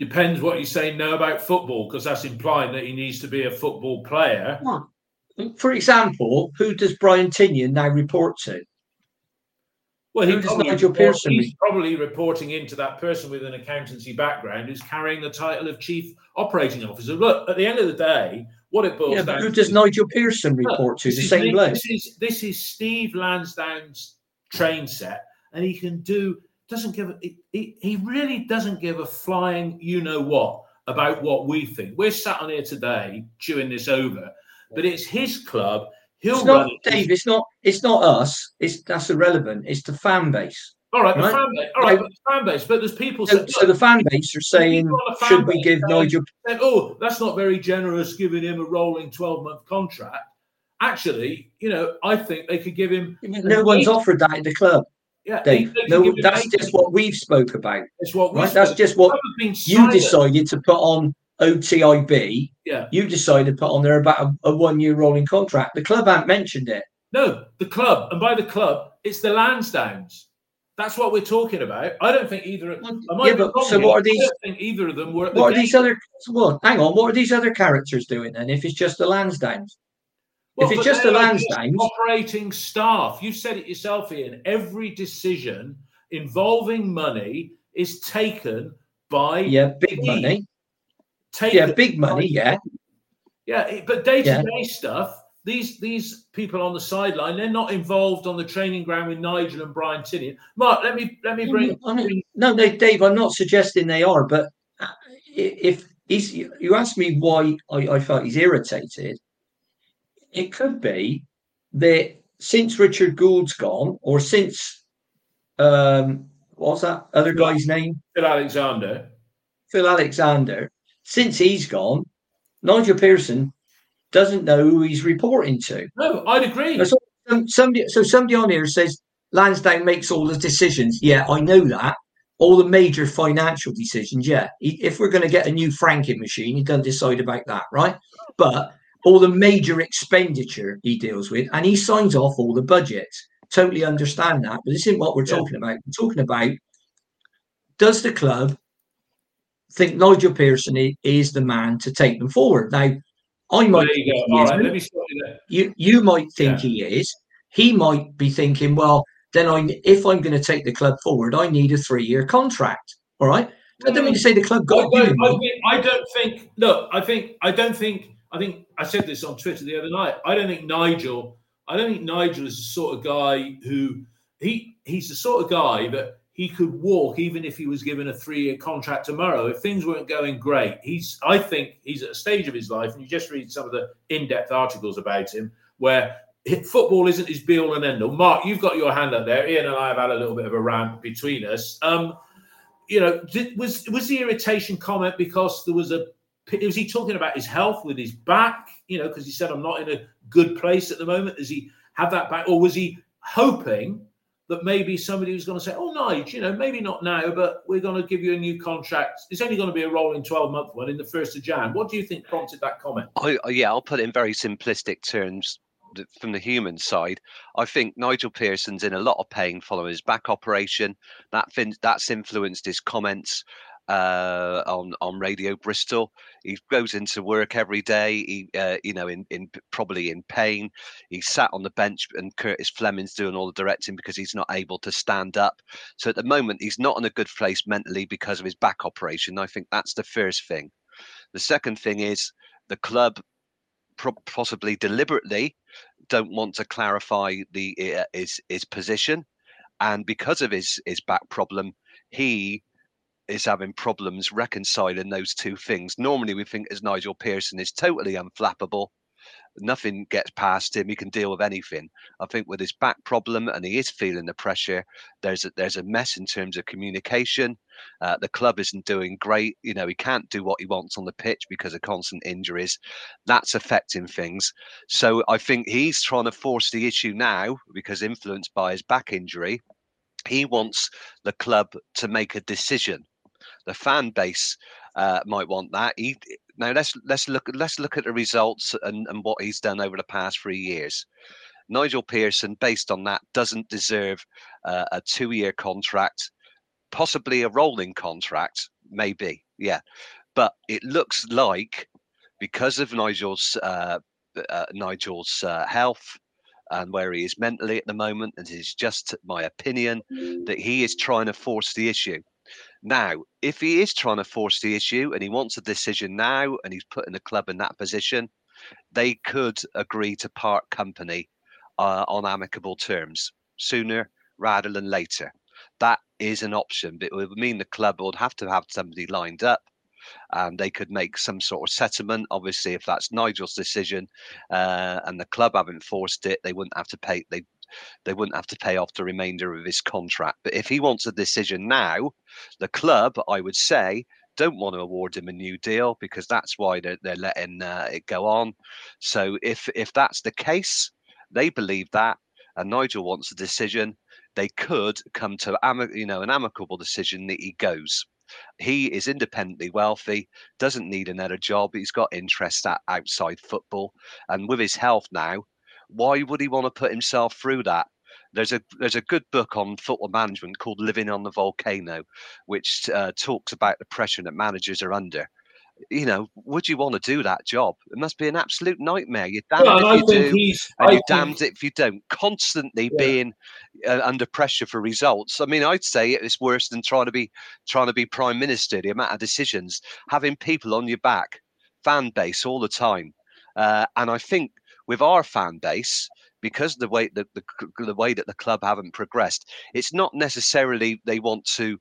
Depends what you say no about football, because that's implying that he needs to be a football player. For example, who does Brian Tinnion now report to? Well, he does probably report- he's probably reporting into that person with an accountancy background who's carrying the title of chief operating officer. Look, at the end of the day, what it boils Yeah, down who does Nigel Pearson report to? The same bloke. This is this is Steve Lansdown's train set, and he can do doesn't give a, he, he really doesn't give a flying you know what about what we think. We're sat on here today chewing this over, but it's his club. He'll It's not it. Dave. It's not. It's not us. It's that's irrelevant. It's the fan base. All right, the fan base. All right, the fan base. But there's people. So, so the fan base are saying, people on the fan should we give Nigel? oh, that's not very generous giving him a rolling 12 month contract. Actually, you know, I think they could give him. No one's offered that at the club, Yeah, Dave. No, that's just what we've spoke about. It's what we Right? That's just what Club have been you decided to put on OTIB. Yeah. You decided to put on there about a, a one-year rolling contract. The club hadn't mentioned it. No, the club, and by the club, it's the Lansdowns. That's what we're talking about. I don't think either. I might yeah, but so what are I these- don't think either of them were. The What are game. these other? Well, hang on. What are these other characters doing then? If it's just the Lansdowns, Well, if it's just are just operating staff. You said it yourself, Ian. Every decision involving money is taken by yeah, big money. Taken Yeah, big money. Yeah, Yeah, but day to day stuff. These these people on the sideline, they're not involved on the training ground with Nigel and Brian Tinnion. Mark, let me let me bring. No, no, Dave. I'm not suggesting they are, but uh, if he's, you asked me why I, I felt he's irritated. It could be that since Richard Gould's gone, or since um, what's that other guy's name? Phil Alexander. Phil Alexander. Since he's gone, Nigel Pearson doesn't know who he's reporting to. No, I'd agree. So some- somebody, so somebody on here says Lansdown makes all the decisions. Yeah, I know that. All the major financial decisions. Yeah, He- if we're going to get a new franking machine, he doesn't decide about that, right? But all the major expenditure he deals with, and he signs off all the budgets. Totally understand that, but this isn't what we're Yeah. talking about. We're talking about does the club think Nigel Pearson is the man to take them forward? Now, I might There you think go. he All right, let me you you might think Yeah. he is. He might be thinking, well, then I if I'm going to take the club forward, I need a three year contract. All right. I don't mean to mm. say the club got don't, I, think, I don't think. Look, I think. I don't think. I think. I said this on Twitter the other night. I don't think Nigel. I don't think Nigel is the sort of guy who he. He's the sort of guy that he could walk even if he was given a three-year contract tomorrow. If things weren't going great, he's. I think he's at a stage of his life, and you just read some of the in-depth articles about him where football isn't his be-all and end-all. Mark, you've got your hand up there. Ian and I have had a little bit of a rant between us. Um, you know, did, was was the irritation comment because there was a was he talking about his health with his back? You know, because he said I'm not in a good place at the moment. Does he have that back, or was he hoping that maybe somebody was going to say, "Oh, Nige, you know, maybe not now, but we're going to give you a new contract. It's only going to be a rolling 12 month one in the first of Jan." What do you think prompted that comment? I- yeah, I'll put it in very simplistic terms from the human side. I think Nigel Pearson's in a lot of pain following his back operation. That fin- that's influenced his comments uh, on on Radio Bristol. He goes into work every day. He, uh, you know, in in probably in pain. He sat on the bench, and Curtis Fleming's doing all the directing because he's not able to stand up. So at the moment, he's not in a good place mentally because of his back operation. I think that's the first thing. The second thing is the club possibly deliberately don't want to clarify the uh, his his position, and because of his his back problem, he is having problems reconciling those two things. Normally, we think as Nigel Pearson is totally unflappable, nothing gets past him. He can deal with anything. I think with his back problem, and he is feeling the pressure. There's a, there's a mess in terms of communication. Uh, the club isn't doing great. You know, he can't do what he wants on the pitch because of constant injuries. That's affecting things. So I think he's trying to force the issue now because influenced by his back injury. He wants the club to make a decision. The fan base uh, might want that. He, now let's let's look let's look at the results and, and what he's done over the past three years. Nigel Pearson, based on that, doesn't deserve uh, a two-year contract, possibly a rolling contract, maybe, yeah. But it looks like because of Nigel's uh, uh, Nigel's uh, health and where he is mentally at the moment, and it's just my opinion that he is trying to force the issue. Now, if he is trying to force the issue and he wants a decision now and he's putting the club in that position, they could agree to part company uh, on amicable terms sooner rather than later. That is an option, but it would mean the club would have to have somebody lined up and they could make some sort of settlement. Obviously, if that's Nigel's decision uh, and the club haven't forced it, they wouldn't have to pay. They they wouldn't have to pay off the remainder of his contract. But if he wants a decision now, the club, I would say, don't want to award him a new deal because that's why they're, they're letting uh, it go on. So if if that's the case, they believe that, and Nigel wants a decision, they could come to you know an amicable decision that he goes. He is independently wealthy, doesn't need another job. He's got interest at outside football, and with his health now, why would he want to put himself through that? There's a there's a good book on football management called Living on the Volcano, which uh, talks about the pressure that managers are under. You know, would you want to do that job? It must be an absolute nightmare. You're damned if you do, and I you're think- damned if you don't. Constantly Yeah. being uh, under pressure for results. I mean, I'd say it's worse than trying to be trying to be prime minister. The amount of decisions, having people on your back, fan base all the time, uh, and I think with our fan base, because the way that the, the way that the club haven't progressed, it's not necessarily they want to.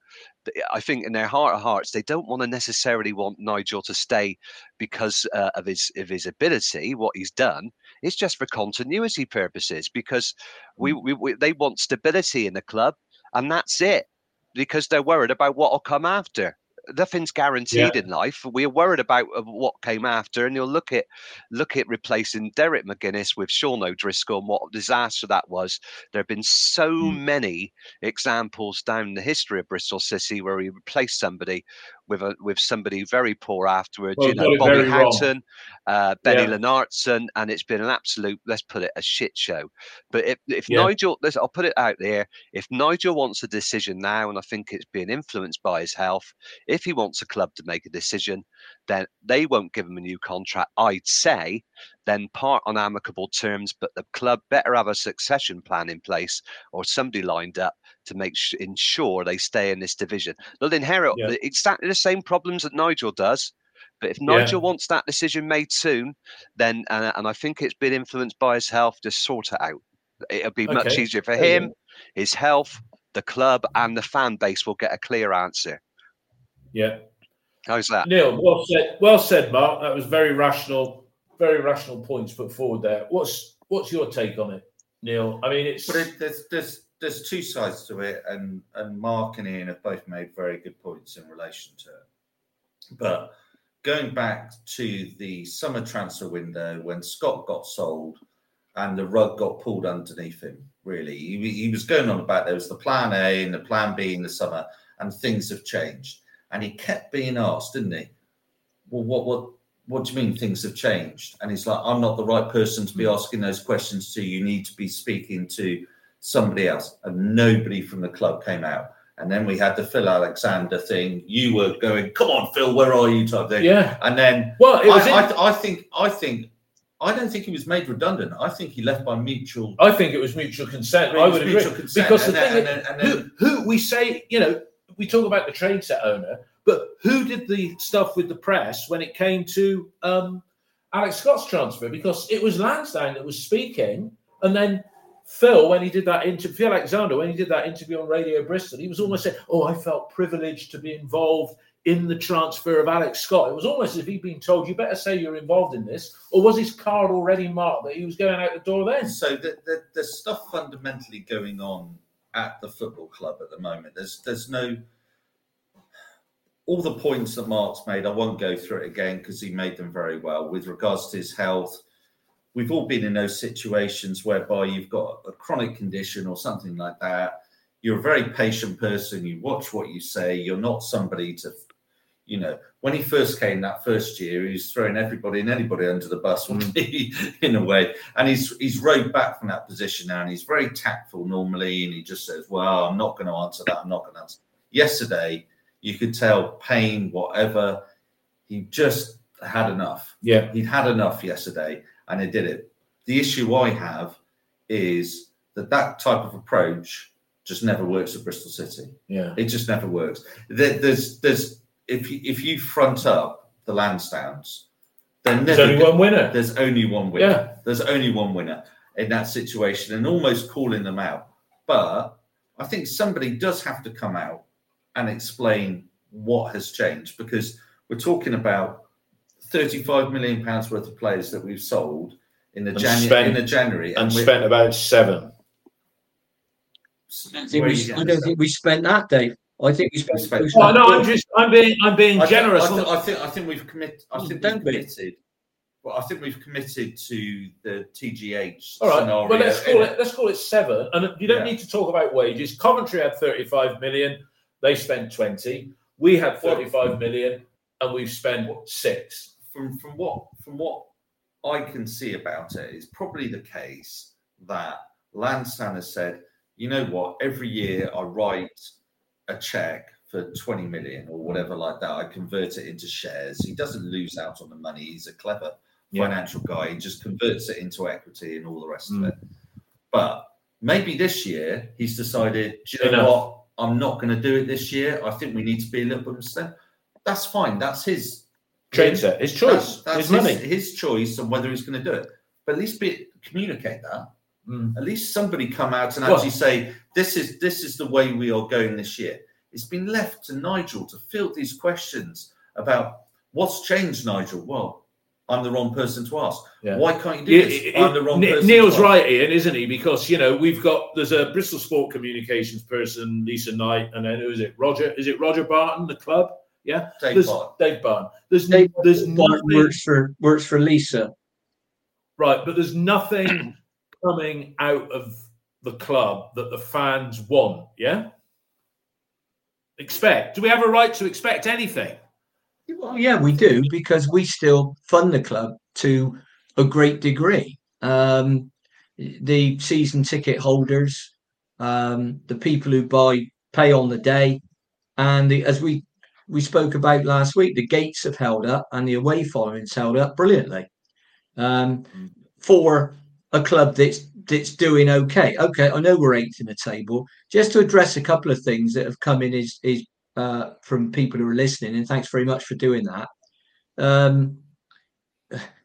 I think in their heart of hearts, they don't want to necessarily want Nigel to stay because uh, of his of his ability, what he's done. It's just for continuity purposes because we, we, we they want stability in the club, and that's it. Because they're worried about what will come after. Nothing's guaranteed in life. We're worried about uh, what came after, and you'll look at look at replacing Derek McInnes with Sean O'Driscoll and what a disaster that was. There have been so many examples down the history of Bristol City where he replaced somebody with a with somebody very poor afterwards. Well, you know, Bobby. Houghton, uh, Benny Yeah. Lennartsson, and it's been an absolute, let's put it, a shit show. But if, if Yeah. Nigel, I'll put it out there, if Nigel wants a decision now, and I think it's being influenced by his health, if he wants a club to make a decision, then they won't give him a new contract. I'd say then part on amicable terms, but the club better have a succession plan in place or somebody lined up to make sh- ensure they stay in this division. They'll inherit Yeah. exactly the same problems that Nigel does. But if Yeah. Nigel wants that decision made soon, then and, and I think it's been influenced by his health, just sort it out. It'll be much easier for Okay. him, his health, the club, and the fan base will get a clear answer. Yeah. How's that? Neil, well said. Well said, Mark. That was very rational, very rational points put forward there. What's what's your take on it, Neil? I mean, it's But it, there's there's there's two sides to it, and and Mark and Ian have both made very good points in relation to it. But going back to the summer transfer window when Scott got sold and the rug got pulled underneath him, really, he, he was going on about there was the plan A and the plan B in the summer, and things have changed. And he kept being asked, didn't he? Well, what what what do you mean things have changed? And he's like, I'm not the right person to be hmm. asking those questions to. You need to be speaking to somebody else. And nobody from the club came out. And then we had the Phil Alexander thing. You were going, come on, Phil, where are you? type thing. yeah. And then Well, it was. I, I, I think I think I don't think he was made redundant. I think he left by mutual. I think it was mutual consent. It I would agree consent, because the and thing, then- is, and then- and who, who we say, you know, we talk about the train set owner, but who did the stuff with the press when it came to um, Alex Scott's transfer? Because it was Lansdown that was speaking, and then Phil, when he did that interview, Phil Alexander, when he did that interview on Radio Bristol, he was almost saying, "Oh, I felt privileged to be involved." in the transfer of Alex Scott? It was almost as if he'd been told, "You better say you're involved in this," or was his card already marked that he was going out the door then? So the, the, stuff fundamentally going on at the football club at the moment. There's there's no all the points that Mark's made. I won't go through it again because he made them very well with regards to his health. We've all been in those situations whereby you've got a chronic condition or something like that. You're a very patient person. You watch what you say. You're not somebody to, you know, when he first came that first year, he was throwing everybody and anybody under the bus, wasn't mm. <laughs> in a way. And he's he's rode back from that position now, and he's very tactful normally, and he just says, "Well, I'm not going to answer that. I'm not going to answer." Yesterday, you could tell pain, whatever. He just had enough. Yeah. He'd had enough yesterday, and he did it. The issue I have is that that type of approach just never works at Bristol City. Yeah. It just never works. There, there's there's if you, if you front up the Lansdowns, then There's only one winner. There's only one winner. Yeah. There's only one winner in that situation, and almost calling them out. But I think somebody does have to come out and explain what has changed because we're talking about 35 million pounds worth of players that we've sold in the And January spent- in the January and we're- spent about seven. I don't think, we, I don't think we spent that, Dave. I think we spent. spent- close Well, to- no, I'm just, I'm being, I'm being I think- generous. I, on think, the- I think I think we've committed. I think Don't we've be. committed. Well, I think we've committed to the TGH All right, scenario. well let's call innit? it let's call it seven, and you don't Yeah. need to talk about wages. Coventry had 35 million, they spent 20. We had 35 million, and we've spent six. From from what from what I can see about it, it's probably the case that Lansdown has said, you know what, every year I write a check for 20 million or whatever like that. I convert it into shares. He doesn't lose out on the money. He's a clever Yeah. financial guy. He just converts it into equity and all the rest Mm. of it. But maybe this year he's decided, do you know Enough. what? I'm not going to do it this year. I think we need to be a little bit more. That's fine. That's his Trade set, his choice, That's, that's his money. his choice on whether he's going to do it. But at least be communicate that. Mm. At least somebody come out and Well- actually say, "This is this is the way we are going this year." It's been left to Nigel to field these questions about what's changed, Nigel. Well, I'm the wrong person to ask. Yeah. Why can't you do Yeah, this? it- I'm the wrong Ne- person. Neil's to ask. right, Ian, isn't he? Because you know we've got there's a Bristol Sport Communications person, Lisa Knight, and then who is it? Roger? Is it Roger Barton, the club? Yeah, Dave there's, Barton. Dave Barton. There's Dave there's Barton nothing works for works for Lisa. right, but there's nothing coming out of the club that the fans want. Yeah, expect. Do we have a right to expect anything? Well, yeah, we do because we still fund the club to a great degree. Um, the season ticket holders, um, the people who buy pay on the day, and the, as we we spoke about last week, the gates have held up and the away following's held up brilliantly um, for a club that's that's doing okay. Okay, I know we're eighth in the table. Just to address a couple of things that have come in is is uh, from people who are listening, and thanks very much for doing that. Um,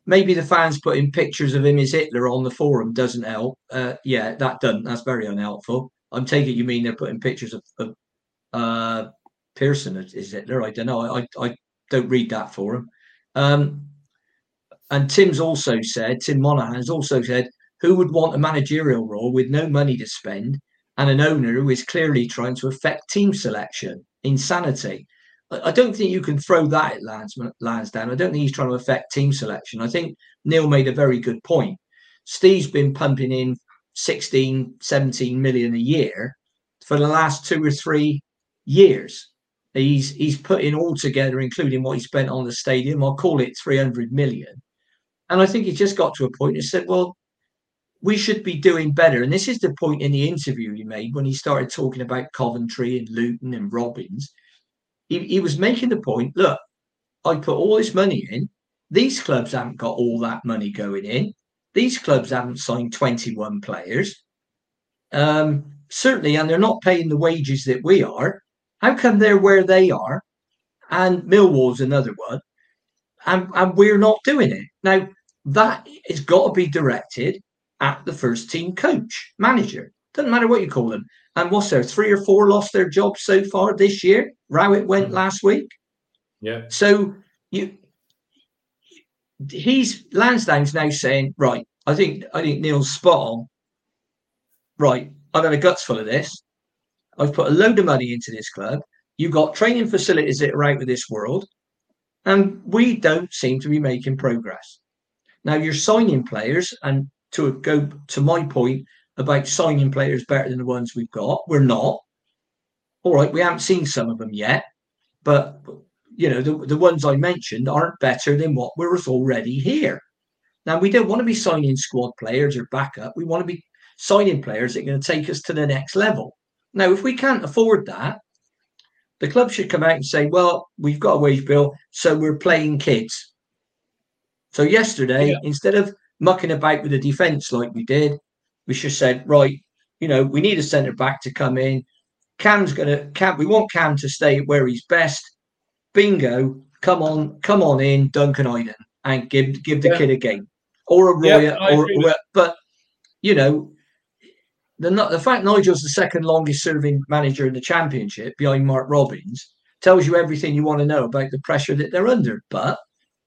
maybe the fans putting pictures of him as Hitler on the forum doesn't help. Uh, yeah, that doesn't. That's very unhelpful. I'm taking you mean they're putting pictures of, of uh, Pearson as Hitler. I don't know. I, I don't read that forum. Um, and Tim's also said, Tim Monaghan has also said, who would want a managerial role with no money to spend and an owner who is clearly trying to affect team selection? Insanity. I don't think you can throw that at Lansdown. I don't think he's trying to affect team selection. I think Neil made a very good point. Steve's been pumping in 16, 17 million a year for the last two or three years. He's he's put in all together, including what he spent on the stadium. I'll call it 300 million. And I think he just got to a point and said, well, we should be doing better. And this is the point in the interview he made when he started talking about Coventry and Luton and Robins. He, he was making the point look, I put all this money in. These clubs haven't got all that money going in. These clubs haven't signed 21 players. Um, certainly, and they're not paying the wages that we are. How come they're where they are? And Millwall's another one. And, and we're not doing it. Now, that has got to be directed at the first team coach, manager. Doesn't matter what you call them. And what's there? Three or four lost their jobs so far this year. Rowett went mm-hmm. last week. Yeah. So you, he's Lansdown's now saying, right, I think I think Neil's spot on. Right, I've had a guts full of this. I've put a load of money into this club. You've got training facilities that are out of this world, and we don't seem to be making progress. Now you're signing players, and to go to my point about signing players better than the ones we've got, we're not. All right, we haven't seen some of them yet, but you know the, the ones I mentioned aren't better than what was already here. Now we don't want to be signing squad players or backup. We want to be signing players that are going to take us to the next level. Now, if we can't afford that, the club should come out and say, "Well, we've got a wage bill, so we're playing kids." So yesterday, yeah. instead of mucking about with the defence like we did, we should have said, "Right, you know, we need a centre back to come in. Cam's gonna Cam. We want Cam to stay where he's best. Bingo! Come on, come on in, Duncan Idehen, and give give the yeah. kid a game or a Roya, yeah, or, or but you know, the the fact Nigel's the second longest serving manager in the championship behind Mark Robins tells you everything you want to know about the pressure that they're under. But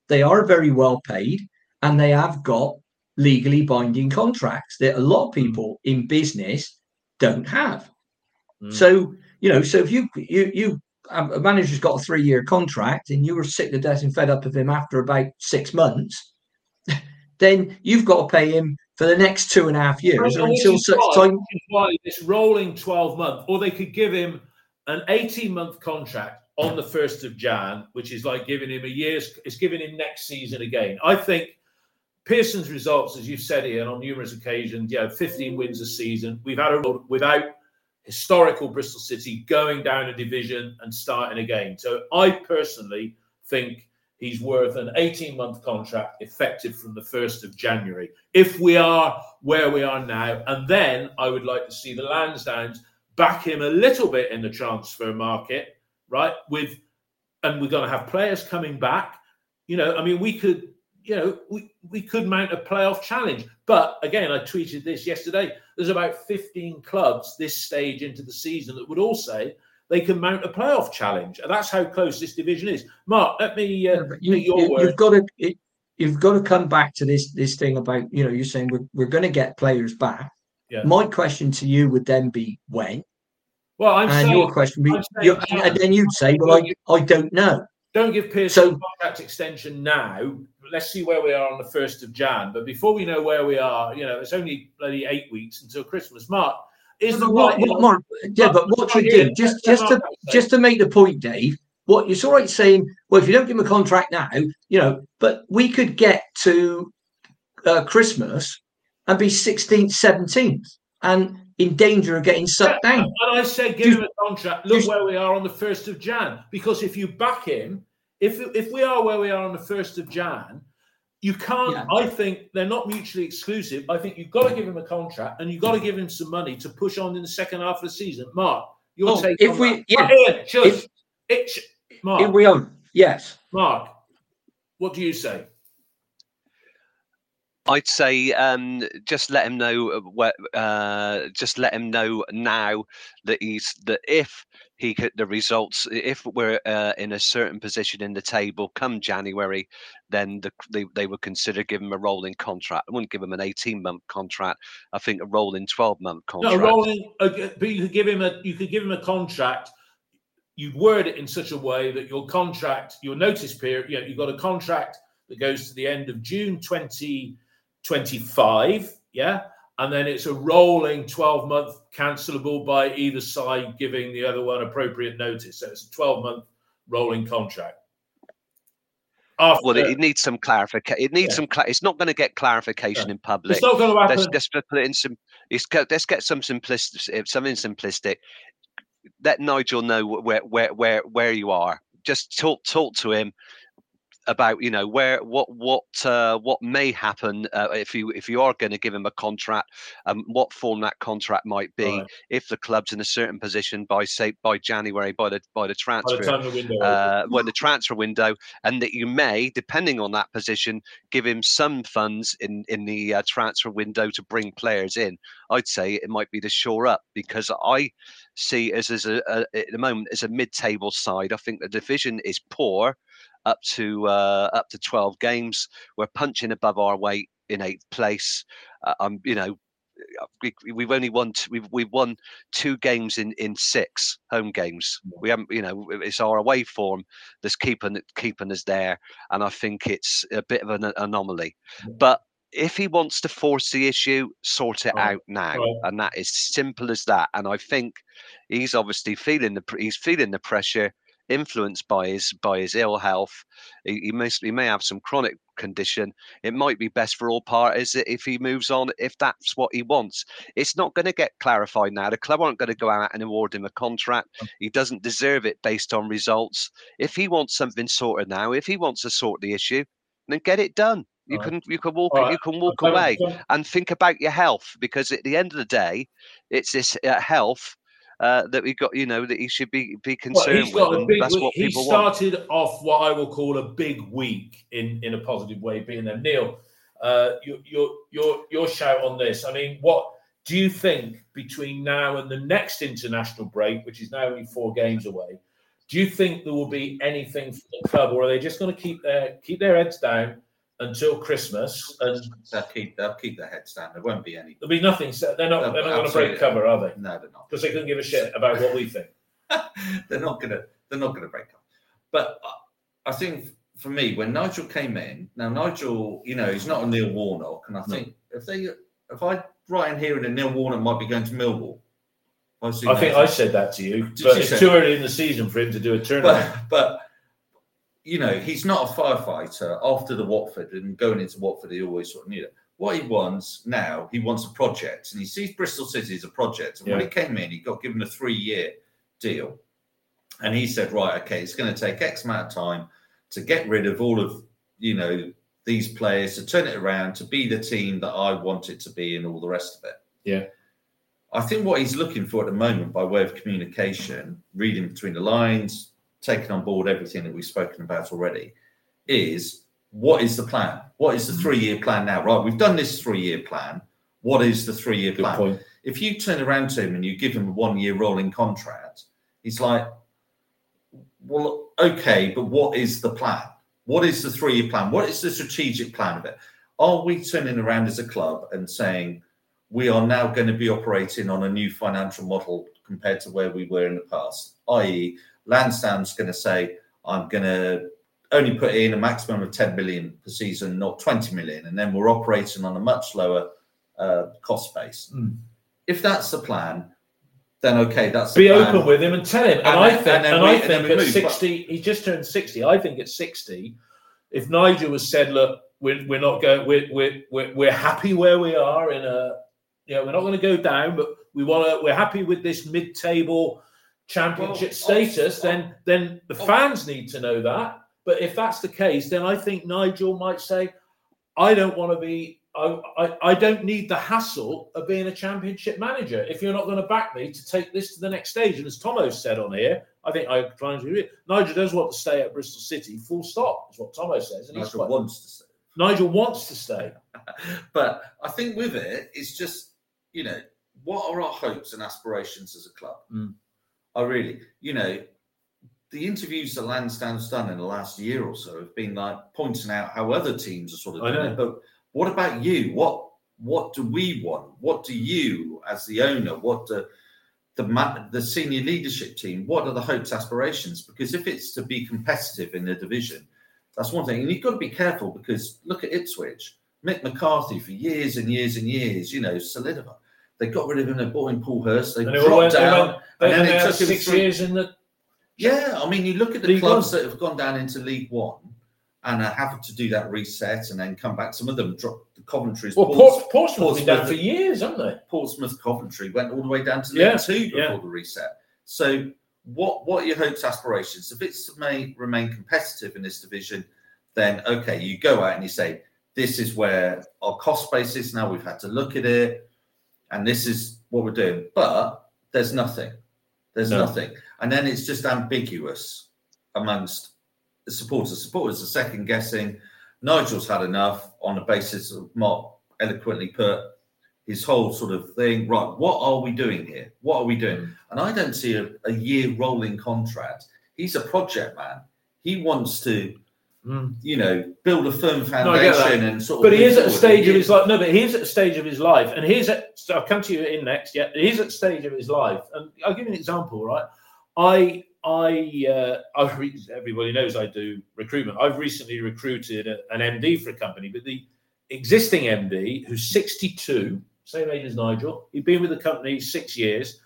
they are very well paid and they have got legally binding contracts that a lot of hmm. people in business don't have. Mm. So, you know, so if you you you a manager's got a three year contract and you were sick to death and fed up of him after about six months, <laughs> then you've got to pay him for the next two and a half years until such why, time. Why this rolling 12 month, or they could give him an 18 month contract on the 1st of Jan, which is like giving him a year's, it's giving him next season again. I think Pearson's results, as you've said, Ian, on numerous occasions, yeah, 15 wins a season. We've had a without historical Bristol City going down a division and starting again. So I personally think he's worth an 18 month contract effective from the 1st of January. If we are where we are now, and then I would like to see the Lansdowns back him a little bit in the transfer market, right? With and we're going to have players coming back. You know, I mean, we could, you know, we, we could mount a playoff challenge. But again, I tweeted this yesterday. There's about 15 clubs this stage into the season that would all say they can mount a playoff challenge. And that's how close this division is. Mark, let me uh, you, your you, have got to it, you've got to come back to this this thing about you know you're saying we're we're going to get players back. Yeah. My question to you would then be when. Well, I'm and saying, your question be, and then you'd say, well, I, I don't know. Don't give Pearson so, contract extension now. Let's see where we are on the first of Jan. But before we know where we are, you know, it's only bloody eight weeks until Christmas. Mark, is the what, what more, yeah, but what you do just just to just to make the point, Dave. What it's all right saying. Well, if you don't give him a contract now, you know, but we could get to uh, Christmas and be 16th, 17th, and in danger of getting sucked yeah, down. And I said, give him a contract. Look where we are on the first of Jan. Because if you back him, if if we are where we are on the first of Jan, you can't. Yeah. I think they're not mutually exclusive. I think you've got to give him a contract and you've got to give him some money to push on in the second half of the season. Mark, your oh, take. If we, that. yeah, Ian, if, it, Mark, if we are, yes, Mark, what do you say? I'd say um, just let him know what. Uh, just let him know now that he's that if he could the results if we're uh, in a certain position in the table come January, then the, they they would consider giving him a rolling contract. I wouldn't give him an eighteen month contract. I think a rolling twelve month contract. No, rolling. But you could give him a you could give him a contract. You'd word it in such a way that your contract, your notice period, you know, you've got a contract that goes to the end of June twenty twenty five. Yeah and then it's a rolling 12 month cancelable by either side giving the other one appropriate notice so it's a 12 month rolling contract After, well it, needs some clarification it needs yeah. some cl- it's not going to get clarification yeah. in public it's not going to happen. let's, let's put it in some let's get some simplistic something simplistic let nigel know where where where where you are just talk talk to him about you know where what what uh, what may happen uh, if you if you are going to give him a contract, um, what form that contract might be Right. if the club's in a certain position by say by January by the by the By transfer the time the window uh, when the transfer window, and that you may, depending on that position, give him some funds in in the uh, transfer window to bring players in. I'd say it might be to shore up because I see us as a, a at the moment as a mid-table side. I think the division is poor up to uh, up to 12 games. We're punching above our weight in eighth place. Uh, I'm you know we, we've only won t- we've we've won two games in in six home games. We haven't you know it's our away form that's keeping keeping us there, and I think it's a bit of an anomaly. But if he wants to force the issue, sort it Right, out now, right. and that is simple as that. And I think he's obviously feeling the he's feeling the pressure, influenced by his by his ill health. He, he may he may have some chronic condition. It might be best for all parties if he moves on, if that's what he wants. It's not going to get clarified now. The club aren't going to go out and award him a contract. He doesn't deserve it based on results. If he wants something sorted now, if he wants to sort the issue, then get it done. You can you can walk you can walk away and think about your health because at the end of the day, it's this uh, health uh, that we got. You know that he should be be Well, concerned he's with, and that's week. what He people want. started off what I will call a big week in, in a positive way, being there. Neil, uh, your, your your your shout on this. I mean, what do you think between now and the next international break, which is now only four games away? Do you think there will be anything for the club, or are they just going to keep their keep their heads down until Christmas? And They'll keep they'll keep their heads down. There won't be any. there'll be nothing. They're not. No, they're not going to break cover, are they? No, they're not. Because they couldn't give a shit about what we think. <laughs> they're not gonna they're not gonna break up. But I- I think for me, when Nigel came in, now Nigel, you know, he's not a Neil Warnock, and I think if they if I write in here and a Neil Warnock might be going to Millwall. I think I said that to you, Did but you it's too early in the season for him to do a turnaround. but but you know he's not a firefighter after the Watford and going into Watford he always sort of knew that. What he wants now he wants a project and he sees Bristol City as a project. And when he came in he got given a three year deal. And he said right okay it's going to take X amount of time to get rid of all of you know these players to turn it around to be the team that I want it to be and all the rest of it. Yeah. I think what he's looking for at the moment, by way of communication, reading between the lines, taking on board everything that we've spoken about already, is what is the plan? What is the Mm-hmm. three year plan now? Right, we've done this three year plan. What is the three year plan? point. If you turn around to him and you give him a one year rolling contract, he's like, well, okay, but what is the plan? What is the three year plan? What is the strategic plan of it? Are we turning around as a club and saying, we are now going to be operating on a new financial model compared to where we were in the past. I.e., Lansdown's going to say, I'm going to only put in a maximum of 10 million per season, not 20 million. And then we're operating on a much lower uh, cost base. Mm. If that's the plan, then okay, that's Be plan. open with him and tell him. And, And I think, and and we- I think at move. But- sixty, he just turned sixty. I think at sixty, if Nigel was said, "Look, we're, we're not going. We're, we're we're we're happy where we are in a, you know, we're not going to go down, but we want to. We're happy with this mid-table championship Well, status. then then the fans need to know that. But if that's the case, then I think Nigel might say, I don't want to be. I, I, I don't need the hassle of being a championship manager if you're not going to back me to take this to the next stage. And as Tomo said on here, I think I trying to agree. Nigel does want to stay at Bristol City, full stop, is what Tomo says. And he's Nigel quite- wants to say. Nigel wants to stay. <laughs> But I think with it, it's just, you know, what are our hopes and aspirations as a club? Mm. I really, you know, the interviews that Lansdown's done in the last year or so have been like pointing out how other teams are sort of I doing know. it. But what about you? What what do we want? What do you, as the owner, what do the the senior leadership team? What are the hopes, aspirations? Because if it's to be competitive in the division, that's one thing. And you've got to be careful because look at Ipswich. Mick McCarthy for years and years and years, you know, solidified. They got rid of him. They bought in Paul Hurst. They And dropped all went, they down. went, and then it took six through- years in the. yeah, I mean, you look at the League clubs One. that have gone down into League One and are having to do that reset and then come back. Some of them dropped the Coventry's. Well, Ports- Port, Portsmouth's been down for years, haven't they? Portsmouth Coventry went all the way down to League Yeah, Two before yeah. the reset. So, what what are your hopes, aspirations? If it's to may, remain competitive in this division, then okay, you go out and you say, this is where our cost base is now. We've had to look at it, and this is what we're doing. But there's nothing. There's No. nothing, and then it's just ambiguous amongst the supporters. Supporters are second guessing. Nigel's had enough on the basis of Mark eloquently put his whole sort of thing. Right, what are we doing here? What are we doing? Mm. And I don't see a, a year rolling contract. He's a project man. He wants to, you know, build a firm Hmm. No, I foundation and sort of. But he is at a stage of his is. life. No, but he is at a stage of his life, and he's at. So I'll come to you in next. Yeah, he's at a stage of his life, and I'll give you an example. Right, I, I, uh, I've re- everybody knows I do recruitment. I've recently recruited a, an MD for a company, but the existing MD, who's 62, same age as Nigel, he'd been with the company six years,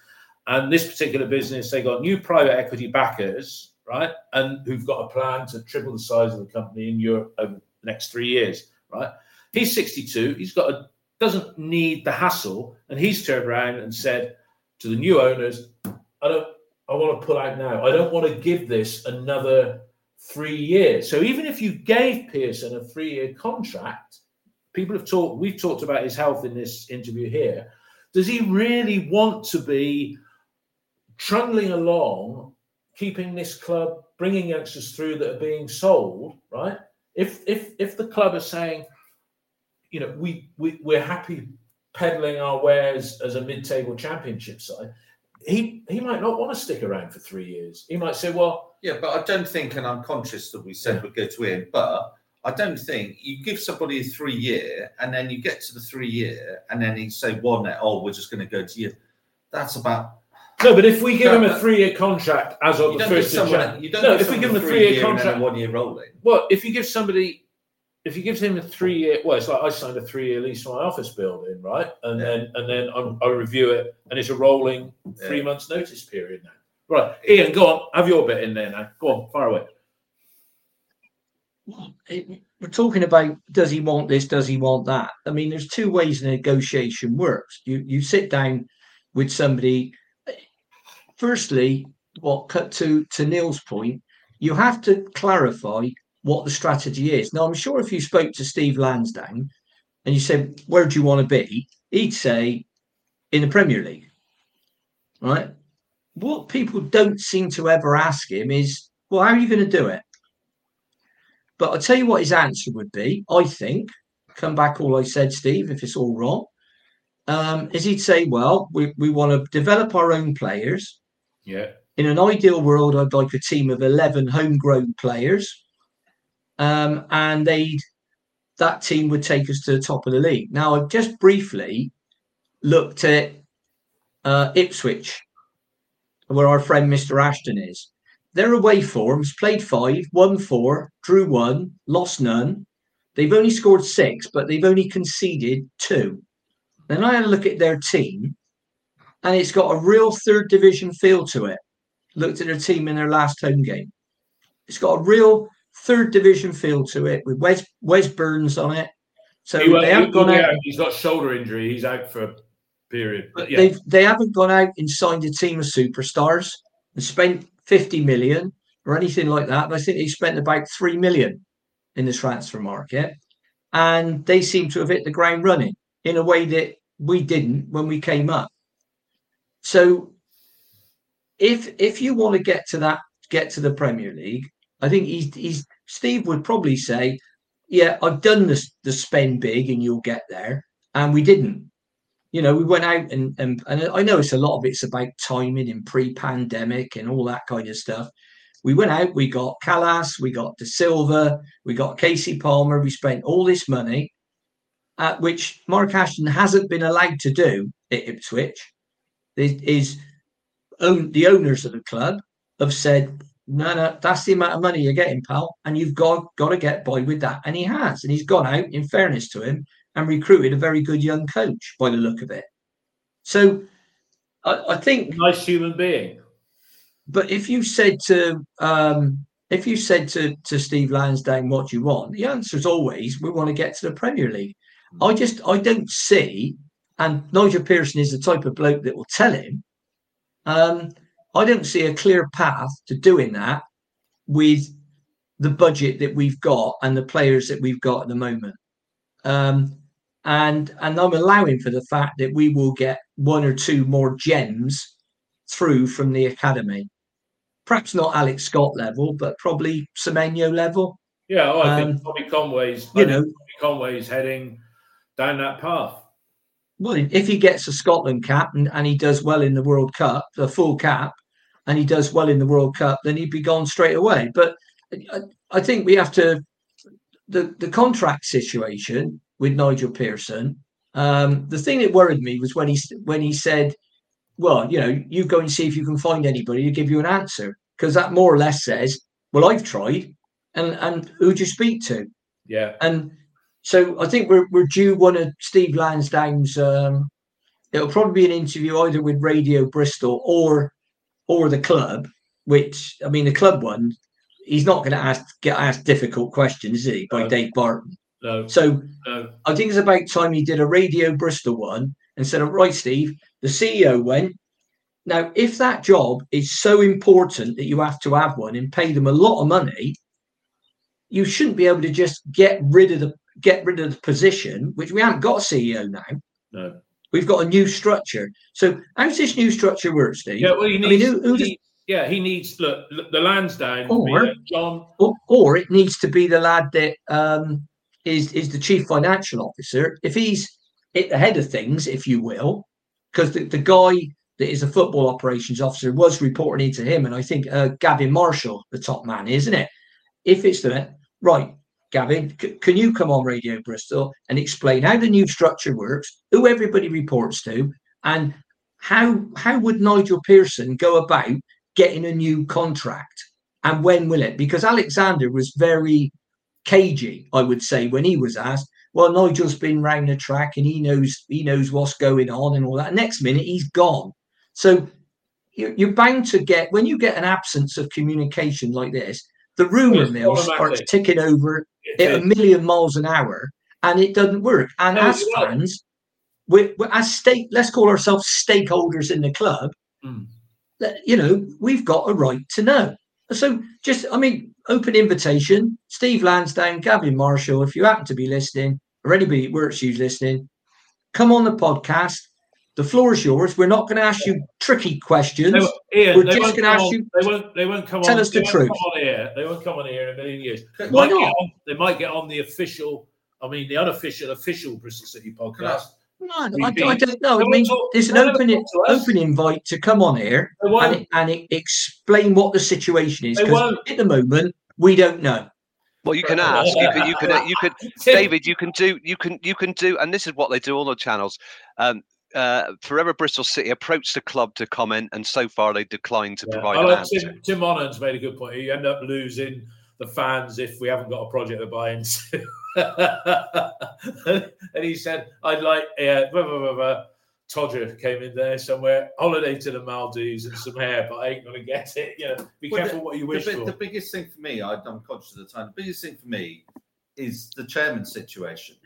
and this particular business, they got new private equity backers, right, and who've got a plan to triple the size of the company in Europe over the next three years, right. He's 62. He's got a doesn't need the hassle, and he's turned around and said to the new owners, "I don't. I want to pull out now. I don't want to give this another three years." So even if you gave Pearson a three-year contract, people have talked. We've talked about his health in this interview here. Does he really want to be trundling along, keeping this club, bringing youngsters through that are being sold? Right. If if if the club is saying you know, we, we we're happy peddling our wares as a mid-table championship side. He he might not want to stick around for three years. He might say, "Well, Yeah, but I don't think, and I'm conscious that we said we'd go to him, but I don't think you give somebody a three year and then you get to the three year and then he say one, oh, we're just going to go to you. That's about. No." But if we give No, him a but- three-year contract as of You the don't give first of someone. Jan, You don't no, if we give him a three three-year year and then contract, a one year rolling. well, if you give somebody, if you give him a three-year, well, it's like I signed a three-year lease for my office building, right? And Yeah. then and then I'm, I review it, and it's a rolling three months notice period now. Right, Ian, go on, have your bit in there now. Go on, fire away. it- we're talking about does he want this does he want that i mean there's two ways a negotiation works you you sit down with somebody firstly what cut to to neil's point you have to clarify what the strategy is now i'm sure if you spoke to steve lansdown and you said where do you want to be he'd say in the premier league right what people don't seem to ever ask him is well how are you going to do it but I'll tell you what his answer would be, I think. Come back all I said, Steve, if it's all wrong. Um, is he'd say, well, we, we want to develop our own players. Yeah. In an ideal world, I'd like a team of 11 homegrown players. Um, and they'd that team would take us to the top of the league. Now, I've just briefly looked at uh, Ipswich, where our friend Mr. Ashton is. Their away forms played five, won four, drew one, lost none. They've only scored six, but they've only conceded two. Then I had a look at their team, and it's got a real third division feel to it. Looked at their team in their last home game. It's got a real third division feel to it with Wes, Wes Burns on it. So he, they haven't he, gone yeah, out. He's got shoulder injury. He's out for a period. But yeah, They've they haven't gone out and signed a team of superstars and spent 50 million or anything like that. I think they spent about 3 million in the transfer market. And they seem to have hit the ground running in a way that we didn't when we came up. So if if you want to get to that get to the Premier League, I think he's he's Steve would probably say, Yeah, I've done this the spend big and you'll get there. And we didn't you know, we went out and, and and I know it's a lot of it's about timing and pre-pandemic and all that kind of stuff. We went out, we got Kalas, we got Dasilva, we got Kasey Palmer, we spent all this money, uh, which Mark Ashton hasn't been allowed to do at Ipswich. Is, is own the owners of the club have said, no, no, that's the amount of money you're getting, pal, and you've got got to get by with that, and he has, and he's gone out. In fairness to him, and recruited a very good young coach by the look of it. So I, I think nice human being. But if you said to um, if you said to to Steve Lansdown what do you want, the answer is always we want to get to the Premier League. I just I don't see, and Nigel Pearson is the type of bloke that will tell him. Um, I don't see a clear path to doing that with the budget that we've got and the players that we've got at the moment. Um, and and I'm allowing for the fact that we will get one or two more gems through from the academy. Perhaps not Alex Scott level, but probably Semenyo level. Yeah, oh, I Um, think Tommy Conway's you know- Tommy Conway's heading down that path. Well, if he gets a Scotland cap and, and he does well in the World Cup, the full cap, and he does well in the World Cup, then he'd be gone straight away. But I, I think we have to the the contract situation with Nigel Pearson. Um, the thing that worried me was when he when he said, "Well, you know, you go and see if you can find anybody to give you an answer," because that more or less says, "Well, I've tried, and and who'd you speak to?" Yeah. And so I think we're we're due one of Steve Lansdown's. Um, it'll probably be an interview either with Radio Bristol or or the club. Which I mean, the club one, he's not going to ask get asked difficult questions, is he? By No. Dave Barton. No. So No. I think it's about time he did a Radio Bristol one and said, "Right, Steve, the CEO went." Now, if that job is so important that you have to have one and pay them a lot of money, you shouldn't be able to just get rid of the get rid of the position, which we haven't got a CEO now. No. We've got a new structure. So how's this new structure work, Steve? Yeah, well, he I mean, needs. who- who he does- needs- yeah, he needs. Look, look, the Lansdown. Or- John. or, or it needs to be the lad that um, is is the chief financial officer. If he's at the head of things, if you will, because the, the guy that is a football operations officer was reporting into him, and I think uh, Gavin Marshall, the top man, isn't it? If it's the right, Gavin, c- can you come on Radio Bristol and explain how the new structure works, who everybody reports to, and how how would Nigel Pearson go about getting a new contract? and when will it? Because Alexander was very cagey, I would say, when he was asked. Well, Nigel's been round the track and he knows he knows what's going on and all that. Next minute, he's gone. So you're, you're bound to get when you get an absence of communication like this, the rumor It's mill starts ticking over It at a million miles an hour, and it doesn't work. And No, as fans, we're, we're as stake, let's call ourselves stakeholders in the club Mm. that you know we've got a right to know. So just, I mean, open invitation. Steve Lansdown, Gavin Marshall, if you happen to be listening, or anybody at works who's listening, come on the podcast. The floor is yours. We're not going to ask you tricky questions. They, won't- Ian, We're they just going to come ask on- you. They won't. They won't come Tell on. us the they won't truth. Come on here. They won't come on here in a million years. They Why might get not? on- they might get on the official. I mean, the unofficial, official Bristol City podcast. No, I, I don't know. They I won't mean, talk- there's an open talk to us. open invite to come on here and, and explain what the situation is. Because at the moment, we don't know. Well, you can ask. You can. You can. You can. <laughs> David, you can do. You can. You can do. And this is what they do on the channels. Um, uh, Forever Bristol City approached the club to comment, and so far they declined to provide I an like. Tim, Tim Monan's made a good point. You end up losing the fans if we haven't got a project to buy <laughs> into. and he said, I'd like, yeah, blah, blah, blah, blah. Todger came in there somewhere, holiday to the Maldives and some hair, but I ain't going to get it. You know, be Well, careful the- what you wish bi- for. The biggest thing for me, I, I'm conscious of the time. The biggest thing for me is the chairman situation.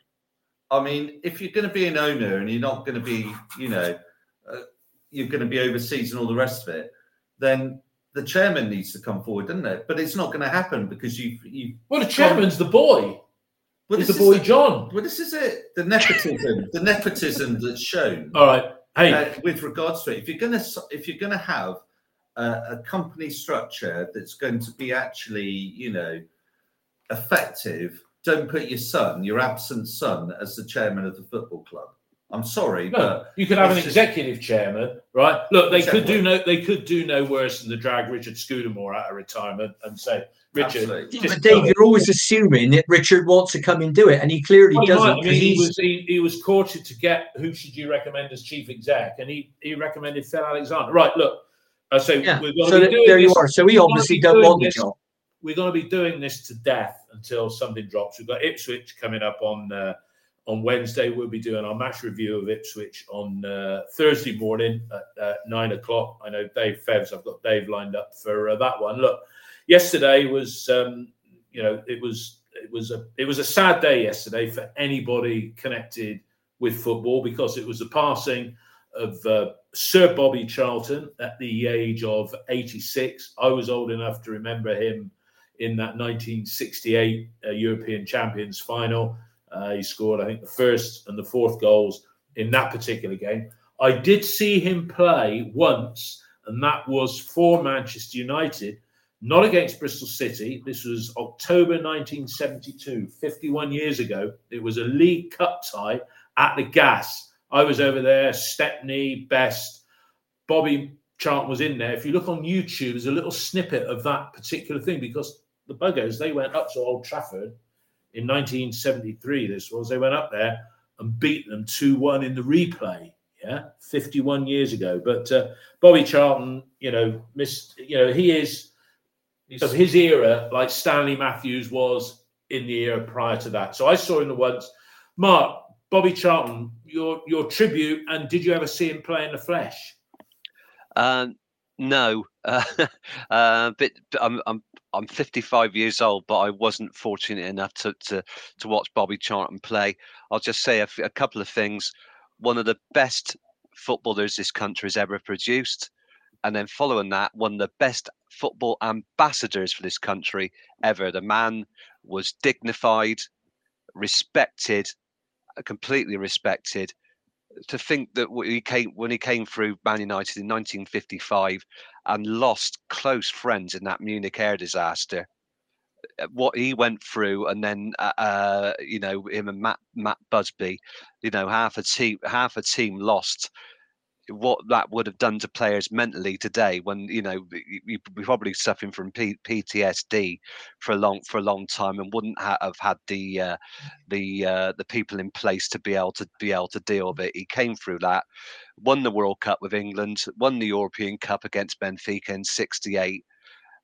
I mean, if you're going to be an owner and you're not going to be, you know, uh, you're going to be overseas and all the rest of it, then the chairman needs to come forward, doesn't it? But it's not going to happen because you've, you. well, the chairman's the boy. Well, this the is boy John. Well, this is it. The nepotism, the nepotism that's shown. All right. Hey, uh, with regards to it, if you're going to if you're going to have a, a company structure that's going to be actually, you know, effective, don't put your son, your absent son, as the chairman of the football club. I'm sorry, No, but you could have an it's just- executive chairman, right? Look, they could do no, they could do no worse than to drag Richard Scudamore out of retirement and say, Richard, Yeah, but Dave, you're always assuming that Richard wants to come and do it, and he clearly Well, doesn't. might. I 'cause mean, he was he, he was courted to get who should you recommend as chief exec, and he he recommended Phil Alexander. Right, look, uh, I say yeah. we're So be that- doing there you are. So he we're obviously don't doing want the job. We're going to be doing this to death until something drops. We've got Ipswich coming up on uh, on Wednesday. We'll be doing our match review of Ipswich on uh, Thursday morning at uh, nine o'clock. I know Dave Fevs. I've got Dave lined up for uh, that one. Look, yesterday was um, you know it was it was a it was a sad day yesterday for anybody connected with football because it was the passing of uh, Sir Bobby Charlton at the age of 86. I was old enough to remember him in that 1968 uh, European Champions final. Uh, he scored, I think, the first and the fourth goals in that particular game. I did see him play once, and that was for Manchester United, not against Bristol City. This was October 1972, 51 years ago. It was a League Cup tie at the Gas. I was over there, Stepney, Best, Bobby Charlton was in there. If you look on YouTube, there's a little snippet of that particular thing because the Buggers, they went up to Old Trafford in 1973. This was, they went up there and beat them 2 1 in the replay yeah, 51 years ago. But uh, Bobby Charlton, you know, missed, you know, he is of his era, like Stanley Matthews was in the era prior to that. So I saw him the once. Mark, Bobby Charlton, your your tribute, and did you ever see him play in the flesh? Um, no, uh, <laughs> uh, but, but I'm, I'm I'm 55 years old, but I wasn't fortunate enough to to to watch Bobby Charlton play. I'll just say a, couple of things one of the best footballers this country has ever produced. And then following that, one of the best football ambassadors for this country ever. The man was dignified, respected, uh, completely respected. To think that he came when he came through Man United in 1955 and lost close friends in that Munich air disaster, uh, what he went through, and then uh, uh, you know him and Matt Matt Busby, you know half a team half a team lost. What that would have done to players mentally today, when you know you probably suffering from P- PTSD for a long for a long time, and wouldn't ha- have had the uh, the uh, the people in place to be able to be able to deal with it. He came through that, won the World Cup with England, won the European Cup against Benfica in '68